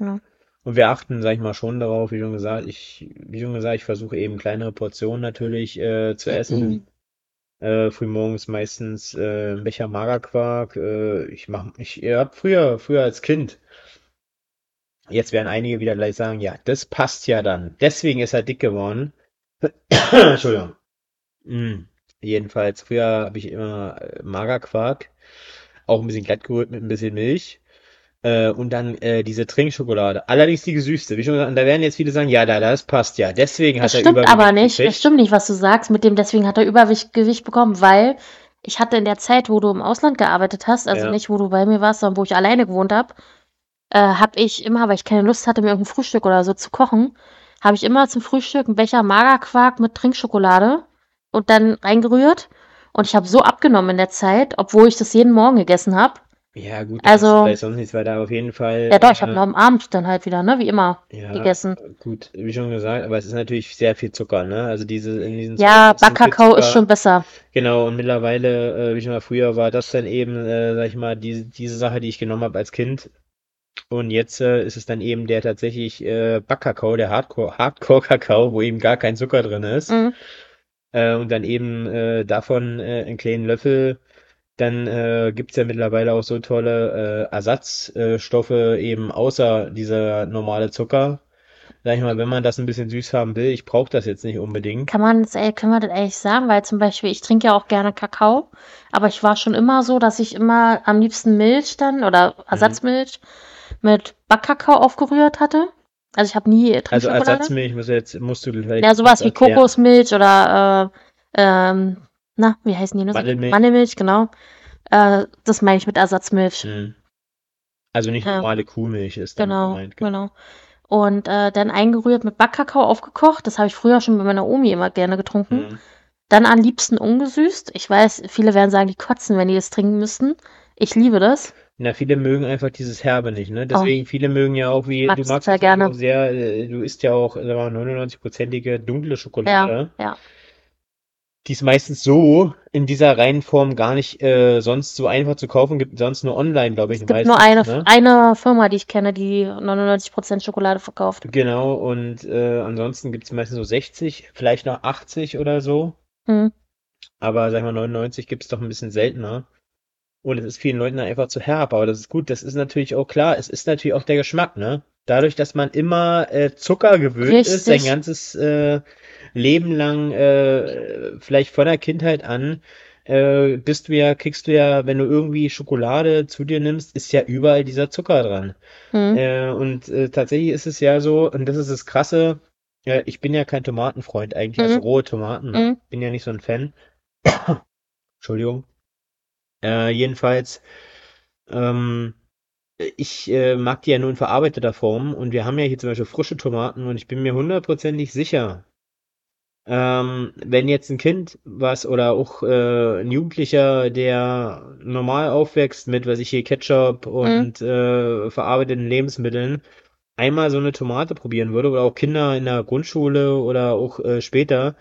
Ja. Und wir achten, sag ich mal, schon darauf, wie schon gesagt, ich, wie schon gesagt, ich versuche eben kleinere Portionen natürlich äh, zu essen. Äh, frühmorgens meistens äh, ein Becher Magerquark. Äh, ich mach, ich hab früher, früher als Kind. Jetzt werden einige wieder gleich sagen, ja, das passt ja dann. Deswegen ist er dick geworden. Entschuldigung. Mm. Jedenfalls, früher habe ich immer äh, Magerquark, auch ein bisschen glatt gerührt mit ein bisschen Milch. Äh, und dann äh, diese Trinkschokolade. Allerdings die gesüßte. Wie schon gesagt, da werden jetzt viele sagen, ja, da, das passt ja. Deswegen Das hat er stimmt Übergewicht aber nicht. Das gekriegt. stimmt nicht, was du sagst. Mit dem, deswegen hat er Übergewicht Gewicht bekommen, weil ich hatte in der Zeit, wo du im Ausland gearbeitet hast, also Ja. nicht, wo du bei mir warst, sondern wo ich alleine gewohnt habe, äh, habe ich immer, weil ich keine Lust hatte, mir irgendein Frühstück oder so zu kochen, habe ich immer zum Frühstück einen Becher Magerquark mit Trinkschokolade und dann reingerührt. Und ich habe so abgenommen in der Zeit, obwohl ich das jeden Morgen gegessen habe. Ja, gut, Also, vielleicht sonst nichts weiter. Auf jeden Fall, ja doch, ich habe äh, noch am Abend dann halt wieder, ne, wie immer, ja, gegessen. gut, wie schon gesagt, aber es ist natürlich sehr viel Zucker, ne? Also diese, in diesen Ja, Backkakao ist schon besser. Genau, und mittlerweile, äh, wie schon mal früher, war das dann eben, äh, sag ich mal, diese, diese Sache, die ich genommen habe als Kind. Und jetzt äh, ist es dann eben der tatsächlich äh, Backkakao, der Hardcore, Hardcore-Kakao, wo eben gar kein Zucker drin ist. Mhm. Äh, und dann eben äh, davon einen kleinen Löffel. Dann äh, gibt's ja mittlerweile auch so tolle äh, Ersatzstoffe eben außer dieser normale Zucker. Sag ich mal, wenn man das ein bisschen süß haben will, ich brauche das jetzt nicht unbedingt. Kann man das, ey, können wir das ehrlich sagen? Weil zum Beispiel, ich trinke ja auch gerne Kakao, aber ich war schon immer so, dass ich immer am liebsten Milch dann oder Mhm. Ersatzmilch mit Backkakao aufgerührt hatte. Also ich habe nie Also Trinkschokolade. Ersatzmilch muss jetzt, musst du vielleicht Ja, sowas wie. Kokosmilch oder äh, ähm, na, wie heißen die? Ne? Mandelmilch. Mandelmilch, genau. Äh, das meine ich mit Ersatzmilch. Hm. Also nicht Ja. normale Kuhmilch ist damit Genau, gemeint. genau. Und äh, dann eingerührt mit Backkakao aufgekocht. Das habe ich früher schon bei meiner Omi immer gerne getrunken. Hm. Dann am liebsten ungesüßt. Ich weiß, viele werden sagen, die kotzen, wenn die das trinken müssten. Ich liebe das. Na, viele mögen einfach dieses Herbe nicht, ne? Oh, Deswegen, viele mögen ja auch, wie, mag du magst es auch gerne. sehr, äh, du isst ja auch, sagen wir mal, 99-prozentige dunkle Ja, Schokolade. ja. Die ist meistens so in dieser reinen Form gar nicht äh, sonst so einfach zu kaufen, gibt sonst nur online, glaube ich, Es gibt nur meistens, eine, ne? eine Firma, die ich kenne, die 99% Schokolade verkauft. Genau, und äh, ansonsten gibt es meistens so 60, vielleicht noch 80 oder so. Hm. Aber sag ich mal, 99 gibt es doch ein bisschen seltener. Und es ist vielen Leuten einfach zu herb. Aber das ist gut, das ist natürlich auch klar. Es ist natürlich auch der Geschmack, ne? Dadurch, dass man immer äh, Zucker gewöhnt ist, sein Richtig. ganzes äh, Leben lang, äh, vielleicht von der Kindheit an, äh, bist du ja, kriegst du ja, wenn du irgendwie Schokolade zu dir nimmst, ist ja überall dieser Zucker dran. Hm. Äh, und äh, tatsächlich ist es ja so, und das ist das Krasse, äh, ich bin ja kein Tomatenfreund eigentlich, also Hm. rohe Tomaten, ne? Hm. Bin ja nicht so ein Fan. Entschuldigung. Äh, jedenfalls, ähm, ich äh, mag die ja nur in verarbeiteter Form und wir haben ja hier zum Beispiel frische Tomaten und ich bin mir hundertprozentig sicher, ähm, wenn jetzt ein Kind was oder auch äh, ein Jugendlicher, der normal aufwächst mit, was ich hier, Ketchup Hm. und äh, verarbeiteten Lebensmitteln, einmal so eine Tomate probieren würde oder auch Kinder in der Grundschule oder auch äh, später,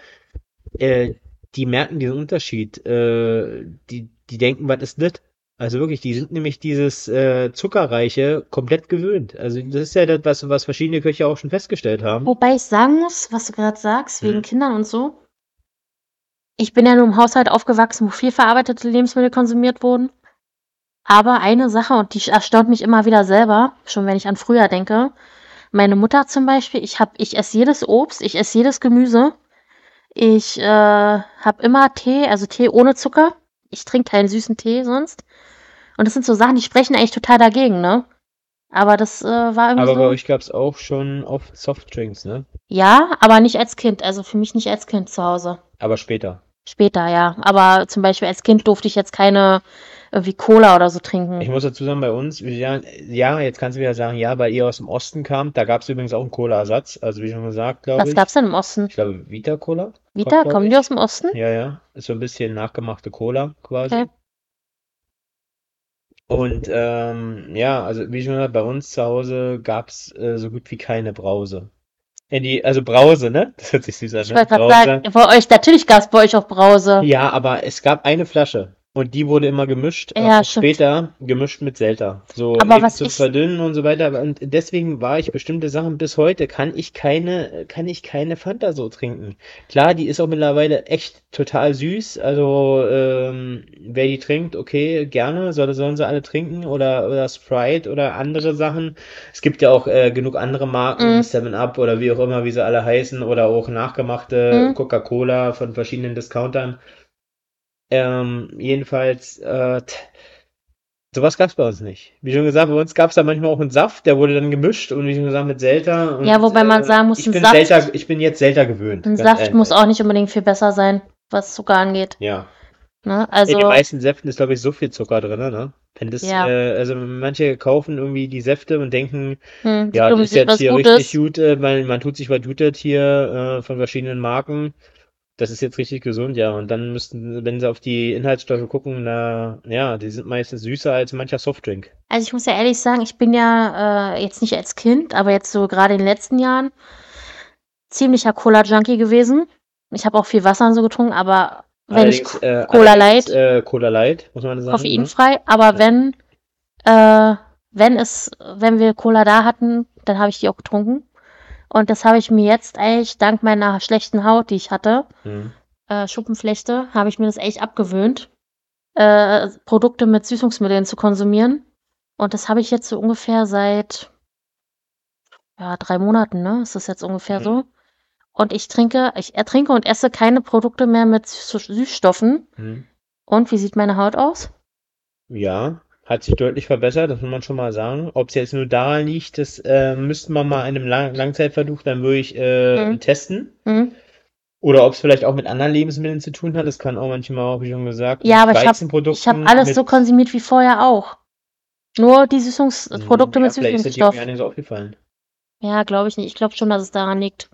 äh, die merken diesen Unterschied. Äh, die, die denken, was ist das? Also wirklich, die sind nämlich dieses äh, Zuckerreiche komplett gewöhnt. Also das ist ja das, was, was verschiedene Köche auch schon festgestellt haben. Wobei ich sagen muss, was du gerade sagst, wegen Hm. Kindern und so. Ich bin ja nur im Haushalt aufgewachsen, wo viel verarbeitete Lebensmittel konsumiert wurden. Aber eine Sache, und die erstaunt mich immer wieder selber, schon wenn ich an früher denke. Meine Mutter zum Beispiel, ich hab, ich esse jedes Obst, ich esse jedes Gemüse. Ich äh, habe immer Tee, also Tee ohne Zucker. Ich trinke keinen süßen Tee sonst. Und das sind so Sachen, die sprechen eigentlich total dagegen, ne? Aber das äh, war irgendwie Aber bei so. euch gab es auch schon oft Softdrinks, ne? Ja, aber nicht als Kind. Also für mich nicht als Kind zu Hause. Aber später. Später, ja. Aber zum Beispiel als Kind durfte ich jetzt keine irgendwie Cola oder so Ich trinken. muss dazu sagen, bei uns, ja, ja, jetzt kannst du wieder sagen, ja, weil ihr aus dem Osten kamt, da gab es übrigens auch einen Cola-Ersatz. Also wie schon gesagt, glaube Was ich. gab's denn im Osten? Ich glaube, Vita Cola Vita? kommt, Kommen die ich. aus dem Osten? Ja, ja. Ist so ein bisschen nachgemachte Cola quasi. Okay. Und ähm, ja, also wie schon gesagt, bei uns zu Hause gab's äh, so gut wie keine Brause. Ja, die, also Brause, ne? Das hört sich süß an, Ich ne? wollte gerade sagen, bei euch, natürlich gab's bei euch auch Brause. Ja, aber es gab eine Flasche. Und die wurde immer gemischt, äh, Ja, stimmt. später gemischt mit Selter. So Aber was zum ich Verdünnen und so weiter. Und deswegen war ich bestimmte Sachen bis heute, kann ich keine, kann ich keine Fanta so trinken. Klar, die ist auch mittlerweile echt total süß. Also, ähm, wer die trinkt, okay, gerne, soll, sollen sie alle trinken. Oder, oder Sprite oder andere Sachen. Es gibt ja auch äh, genug andere Marken, mm, 7 Up oder wie auch immer, wie sie alle heißen. Oder auch nachgemachte mm. Coca-Cola von verschiedenen Discountern. Ähm, jedenfalls, äh, sowas gab's bei uns nicht. Wie schon gesagt, bei uns gab's da manchmal auch einen Saft, der wurde dann gemischt und wie schon gesagt mit Selter Ja, und wobei man äh, sagen muss, ich ein bin Saft, ich bin jetzt Selter gewöhnt, ein Saft muss ehrlich. auch nicht unbedingt viel besser sein, was Zucker angeht. Ja. Ne? In den Also, meisten Säften ist, glaube ich, so viel Zucker drin, ne? Wenn das, ja, äh, also manche kaufen irgendwie die Säfte und denken, hm, ja, das ist jetzt hier richtig Gutes. gut, äh, weil man tut sich was Gutes hier äh, von verschiedenen Marken. Das ist jetzt richtig gesund, ja. Und dann müssten, wenn sie auf die Inhaltsstoffe gucken, na, ja, die sind meistens süßer als mancher Softdrink. Also ich muss ja ehrlich sagen, ich bin ja äh, jetzt nicht als Kind, aber jetzt so gerade in den letzten Jahren ziemlicher Cola-Junkie gewesen. Ich habe auch viel Wasser und so getrunken, aber wenn ich Allerdings, äh, Cola Light, äh, Cola Light, muss man sagen, ne? koffeinfrei, aber Ja. wenn, äh, wenn es, wenn wir Cola da hatten, dann habe ich die auch getrunken. Und das habe ich mir jetzt eigentlich dank meiner schlechten Haut, die ich hatte, Mhm. äh, Schuppenflechte, habe ich mir das echt abgewöhnt, äh, Produkte mit Süßungsmitteln zu konsumieren. Und das habe ich jetzt so ungefähr seit, ja, drei Monaten, ne? Ist das jetzt ungefähr Mhm. so? Und ich trinke, ich ertrinke und esse keine Produkte mehr mit Süß Süßstoffen. Mhm. Und wie sieht meine Haut aus? Ja, hat sich deutlich verbessert, das muss man schon mal sagen. Ob es jetzt nur daran liegt, das äh, müssten wir mal in einem Lang Langzeitversuch dann wirklich äh, Mhm. testen. Mhm. Oder ob es vielleicht auch mit anderen Lebensmitteln zu tun hat. Das kann auch manchmal auch, wie schon gesagt, Ja, aber ich habe ich hab alles so konsumiert wie vorher auch. Nur die Hm, Süßungsprodukte Ja, mit vielleicht ist dir Süßungsstoff. so aufgefallen. Ja, glaube ich nicht. Ich glaube schon, dass es daran liegt.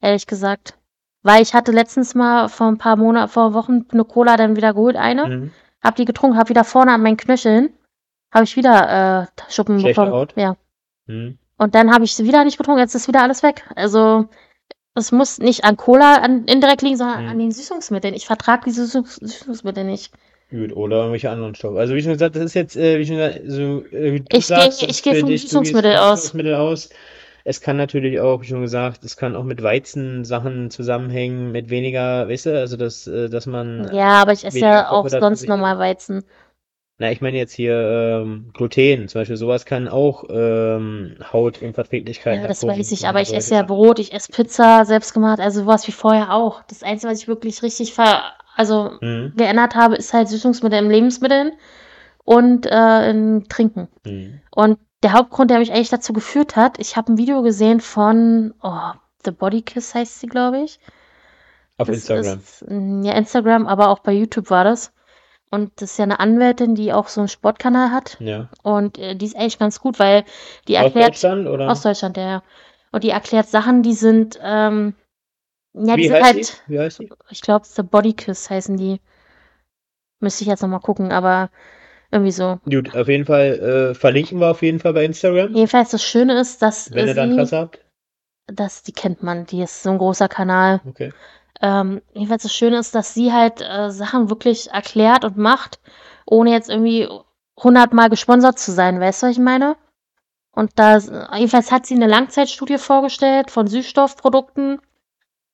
Ehrlich gesagt. Weil ich hatte letztens mal vor ein paar Monaten, vor Wochen eine Cola dann wieder geholt, eine. Mhm. Hab die getrunken, hab wieder vorne an meinen Knöcheln, habe ich wieder äh, Schuppen Schlechte bekommen. Haut. Ja. Mhm. Und dann habe ich sie wieder nicht getrunken, jetzt ist wieder alles weg. Also es muss nicht an Cola an, indirekt liegen, sondern an Mhm. den Süßungsmitteln. Ich vertrage die Süßungs Süßungsmittel nicht. Gut, oder irgendwelche anderen Stoffe. Also wie schon gesagt, das ist jetzt, äh, wie schon gesagt, so, äh, Ich gehe sagst, das ich geh vom Süßungsmittel aus. Süßungsmittel aus. Es kann natürlich auch, wie schon gesagt, es kann auch mit Weizensachen zusammenhängen, mit weniger, weißt du, also dass, äh, dass man Ja, aber ich esse ja auch sonst normal Weizen. Na, ich meine jetzt hier ähm, Gluten, zum Beispiel, sowas kann auch ähm, Hautunverträglichkeiten Ja, das weiß ich, aber ich esse ja. Brot, ich esse Pizza, selbstgemacht, also sowas wie vorher auch. Das Einzige, was ich wirklich richtig ver also Mhm. geändert habe, ist halt Süßungsmittel in Lebensmitteln und äh, in Trinken. Mhm. Und der Hauptgrund, der mich eigentlich dazu geführt hat, ich habe ein Video gesehen von oh, The Body Kiss heißt sie, glaube ich. Auf Das Instagram. ist mm, ja Instagram, aber auch bei YouTube war das. Und das ist ja eine Anwältin, die auch so einen Sportkanal hat. Ja. Und äh, die ist eigentlich ganz gut, weil die Aus erklärt Deutschland oder? aus Deutschland, ja. ja. Und die erklärt Sachen, die sind, ähm, ja, die Wie sind heißt halt, sie? Wie heißt sie? ich glaube, The Body Kiss heißen die. Müsste ich jetzt nochmal gucken, aber irgendwie so. Gut, auf jeden Fall äh, verlinken wir auf jeden Fall bei Instagram, Jedenfalls das Schöne ist, dass wenn ihr da sie, Interesse habt. dass die kennt man, die ist so ein großer Kanal. Okay. Ähm, jedenfalls das Schöne ist, dass sie halt äh, Sachen wirklich erklärt und macht, ohne jetzt irgendwie hundertmal gesponsert zu sein. Weißt du, was ich meine? Und da, jedenfalls hat sie eine Langzeitstudie vorgestellt von Süßstoffprodukten,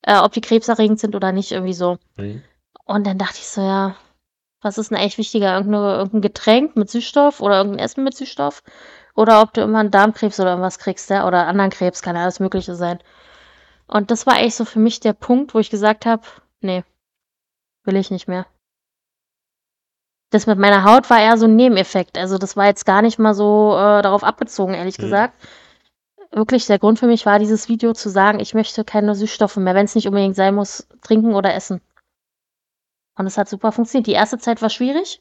äh, ob die krebserregend sind oder nicht, irgendwie so. Mhm. Und dann dachte ich so, ja, was ist denn eigentlich wichtiger? Irgendeine, irgendein Getränk mit Süßstoff oder irgendein Essen mit Süßstoff? Oder ob du immer einen Darmkrebs oder irgendwas kriegst, ja? Oder anderen Krebs, kann ja alles Mögliche sein. Und das war eigentlich so für mich der Punkt, wo ich gesagt habe, nee, will ich nicht mehr. Das mit meiner Haut war eher so ein Nebeneffekt. Also das war jetzt gar nicht mal so äh, darauf abbezogen, ehrlich Mhm. gesagt. Wirklich, der Grund für mich war dieses Video zu sagen, ich möchte keine Süßstoffe mehr, wenn es nicht unbedingt sein muss, trinken oder essen. Und es hat super funktioniert. Die erste Zeit war schwierig,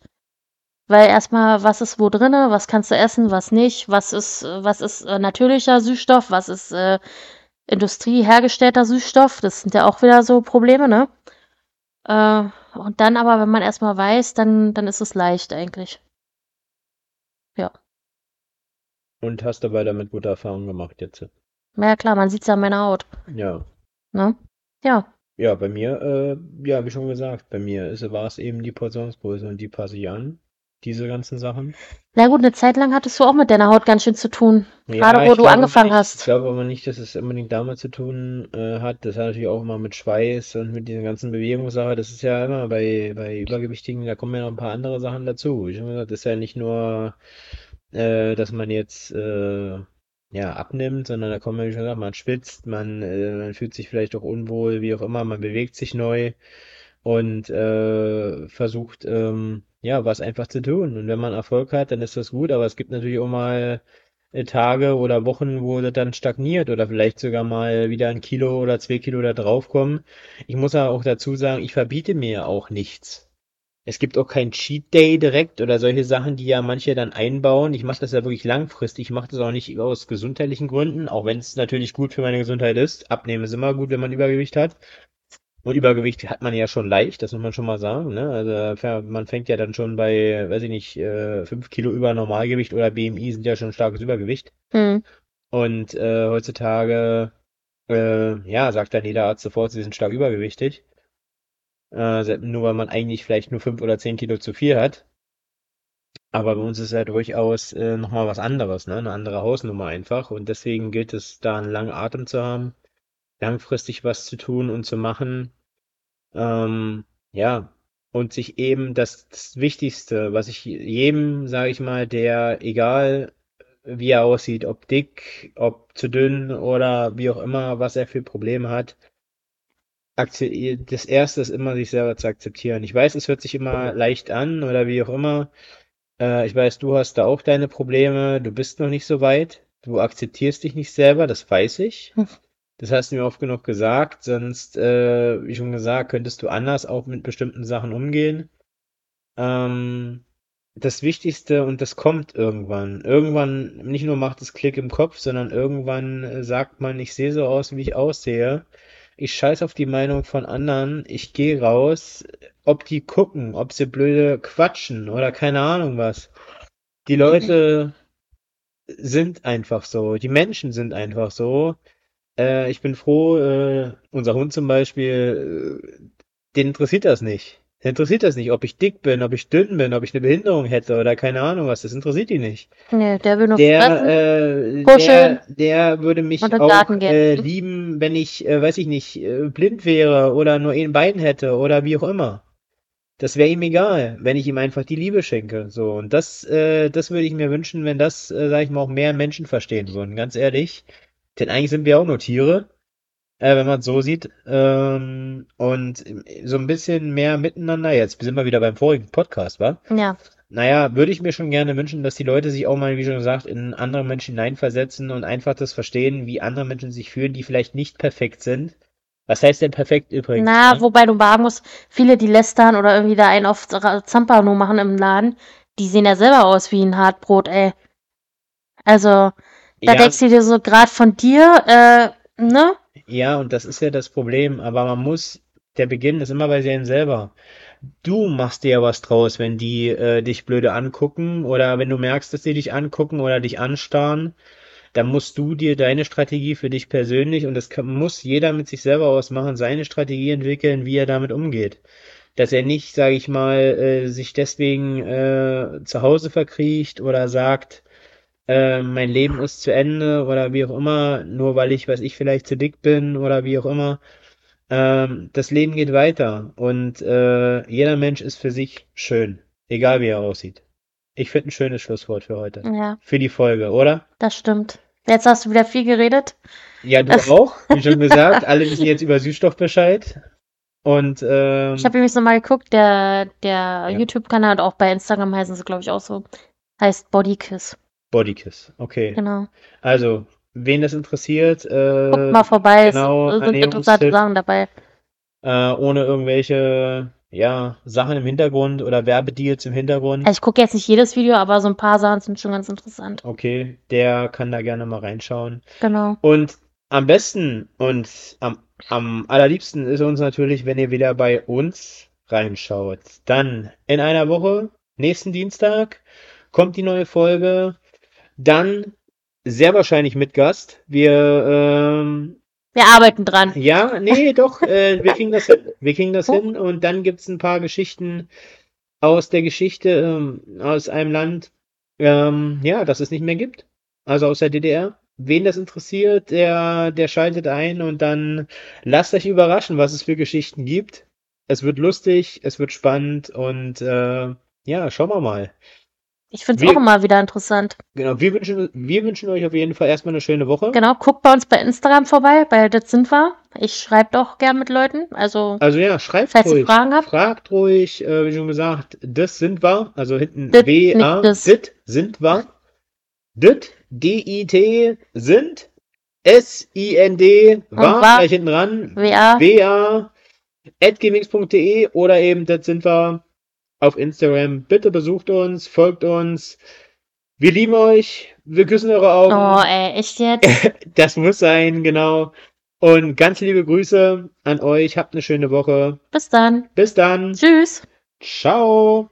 weil erstmal, was ist wo drinne, was kannst du essen, was nicht, was ist, äh, was ist äh, natürlicher Süßstoff, was ist äh, Industrie hergestellter Süßstoff, das sind ja auch wieder so Probleme, ne? Äh, und dann aber, wenn man erstmal weiß, dann, dann ist es leicht eigentlich. Ja. Und hast dabei damit gute Erfahrungen gemacht jetzt. Na ja, klar, man sieht's ja an meiner Haut, Ja. ne? Ja. Ja, bei mir, äh, ja, wie schon gesagt, bei mir war es eben die Portionsgröße und die passe ich an, diese ganzen Sachen. Na gut, eine Zeit lang hattest du auch mit deiner Haut ganz schön zu tun. Ja, Gerade wo ich du angefangen nicht, ich hast. glaube aber nicht, dass es unbedingt damit zu tun äh, hat. Das hat natürlich auch immer mit Schweiß und mit dieser ganzen Bewegungssache. Das ist ja immer bei, bei Übergewichtigen, da kommen ja noch ein paar andere Sachen dazu. Ich habe gesagt, das ist ja nicht nur, äh, dass man jetzt äh, ja, abnimmt, sondern da kommen ja, wie schon gesagt, man schwitzt, man, äh, man fühlt sich vielleicht auch unwohl, wie auch immer, man bewegt sich neu und äh, versucht, ähm, ja, was einfach zu tun. Und wenn man Erfolg hat, dann ist das gut, aber es gibt natürlich auch mal äh, Tage oder Wochen, wo das dann stagniert oder vielleicht sogar mal wieder ein Kilo oder zwei Kilo da draufkommen. Ich muss aber auch dazu sagen, ich verbiete mir auch nichts. Es gibt auch kein Cheat Day direkt oder solche Sachen, die ja manche dann einbauen. Ich mache das ja wirklich langfristig. Ich mache das auch nicht aus gesundheitlichen Gründen, auch wenn es natürlich gut für meine Gesundheit ist. Abnehmen ist immer gut, wenn man Übergewicht hat. Und Übergewicht hat man ja schon leicht, das muss man schon mal sagen. Ne? Also man fängt ja dann schon bei, weiß ich nicht, äh, 5 Kilo über Normalgewicht oder BMI sind ja schon starkes Übergewicht. Hm. Und äh, heutzutage, äh, ja, sagt dann jeder Arzt sofort, sie sind stark übergewichtig. Äh, nur weil man eigentlich vielleicht nur 5 oder 10 Kilo zu viel hat. Aber bei uns ist ja durchaus äh, nochmal was anderes, ne? Eine andere Hausnummer einfach. Und deswegen gilt es, da einen langen Atem zu haben, langfristig was zu tun und zu machen. Ähm, ja, und sich eben das, das Wichtigste, was ich jedem, sage ich mal, der, egal wie er aussieht, ob dick, ob zu dünn oder wie auch immer, was er für Probleme hat, das Erste ist immer, sich selber zu akzeptieren. Ich weiß, es hört sich immer leicht an oder wie auch immer. Äh, ich weiß, du hast da auch deine Probleme, du bist noch nicht so weit. Du akzeptierst dich nicht selber, das weiß ich. Das hast du mir oft genug gesagt, sonst, äh, wie schon gesagt, könntest du anders auch mit bestimmten Sachen umgehen. Ähm, das Wichtigste, und das kommt irgendwann. Irgendwann, nicht nur macht es Klick im Kopf, sondern irgendwann äh, sagt man, ich sehe so aus, wie ich aussehe. Ich scheiß auf die Meinung von anderen, ich gehe raus, ob die gucken, ob sie blöde quatschen oder keine Ahnung was. Die Leute sind einfach so, die Menschen sind einfach so. Äh, ich bin froh, äh, unser Hund zum Beispiel, äh, den interessiert das nicht. Den interessiert das nicht, ob ich dick bin, ob ich dünn bin, ob ich eine Behinderung hätte oder keine Ahnung was. Das interessiert ihn nicht. Nee, der will nur Der, fressen, äh, kuscheln der, der würde mich auch äh, lieben, wenn ich, äh, weiß ich nicht, äh, blind wäre oder nur ein Bein hätte oder wie auch immer. Das wäre ihm egal, wenn ich ihm einfach die Liebe schenke. So, und das, äh, das würde ich mir wünschen, wenn das, äh, sag ich mal, auch mehr Menschen verstehen würden, ganz ehrlich. Denn eigentlich sind wir auch nur Tiere, äh, wenn man es so sieht. Ähm, und so ein bisschen mehr miteinander. Jetzt sind wir wieder beim vorigen Podcast, wa? Ja, Naja, würde ich mir schon gerne wünschen, dass die Leute sich auch mal, wie schon gesagt, in andere Menschen hineinversetzen und einfach das verstehen, wie andere Menschen sich fühlen, die vielleicht nicht perfekt sind. Was heißt denn perfekt übrigens? na, Ne? wobei du sagen musst, viele, die lästern oder irgendwie da einen auf Zampano machen im Laden, die sehen ja selber aus wie ein Hartbrot, ey. Also, da Ja, denkst du dir so gerade von dir, äh, ne? ja, und das ist ja das Problem. Aber man muss, der Beginn ist immer bei einem selber. Du machst dir ja was draus, wenn die äh, dich blöde angucken oder wenn du merkst, dass sie dich angucken oder dich anstarren, dann musst du dir deine Strategie für dich persönlich und das kann, muss jeder mit sich selber ausmachen, seine Strategie entwickeln, wie er damit umgeht. Dass er nicht, sage ich mal, äh, sich deswegen äh, zu Hause verkriecht oder sagt, äh, mein Leben ist zu Ende oder wie auch immer, nur weil ich, weiß ich, vielleicht zu dick bin oder wie auch immer. Ähm, das Leben geht weiter und äh, jeder Mensch ist für sich schön, egal wie er aussieht. Ich finde ein schönes Schlusswort für heute. Ja, Für die Folge, oder? das stimmt. Jetzt hast du wieder viel geredet. Ja, du auch, wie schon gesagt. Alle wissen jetzt über Süßstoff Bescheid. Und ähm, Ich habe übrigens nochmal geguckt, der, der ja, YouTube-Kanal und auch bei Instagram heißen sie, glaube ich, auch so. Heißt Bodykiss. Bodykiss. Okay. Genau. Also, wen das interessiert, Guckt äh, mal vorbei, es genau, sind interessante Sachen dabei. äh, ohne irgendwelche, ja, Sachen im Hintergrund oder Werbedeals im Hintergrund. Also ich gucke jetzt nicht jedes Video, aber so ein paar Sachen sind schon ganz interessant. Okay, der kann da gerne mal reinschauen. Genau. Und am besten und am, am allerliebsten ist uns natürlich, wenn ihr wieder bei uns reinschaut. Dann in einer Woche, nächsten Dienstag, kommt die neue Folge. Dann sehr wahrscheinlich mit Gast. Wir ähm, Wir arbeiten dran. Ja, nee, doch, äh, wir kriegen das hin. Wir kriegen das hin und dann gibt's ein paar Geschichten aus der Geschichte ähm, aus einem Land, ähm, ja, das es nicht mehr gibt. Also aus der DDR. Wen das interessiert, der, der schaltet ein und dann lasst euch überraschen, was es für Geschichten gibt. Es wird lustig, es wird spannend und äh, ja, schauen wir mal. Ich finde es auch immer wieder interessant. Genau, wir wünschen, wir wünschen euch auf jeden Fall erstmal eine schöne Woche. Genau, guckt bei uns bei Instagram vorbei, bei Das sind wir. Ich schreibe doch gern mit Leuten. Also, Also ja, schreibt falls ihr ruhig. Fragen habt. Fragt ruhig, äh, wie schon gesagt, das sind wir, also hinten Dit, nicht das. dit sind wir. Dit, D-I-T, sind, S-I-N-D, war, war. gleich hinten ran, WA. W-A, at gmx.de oder eben, das sind wir auf Instagram. Bitte besucht uns, folgt uns. Wir lieben euch, wir küssen eure Augen. Oh, ey, echt jetzt? Das muss sein, genau. Und ganz liebe Grüße an euch. Habt eine schöne Woche. Bis dann. Bis dann. Tschüss. Ciao.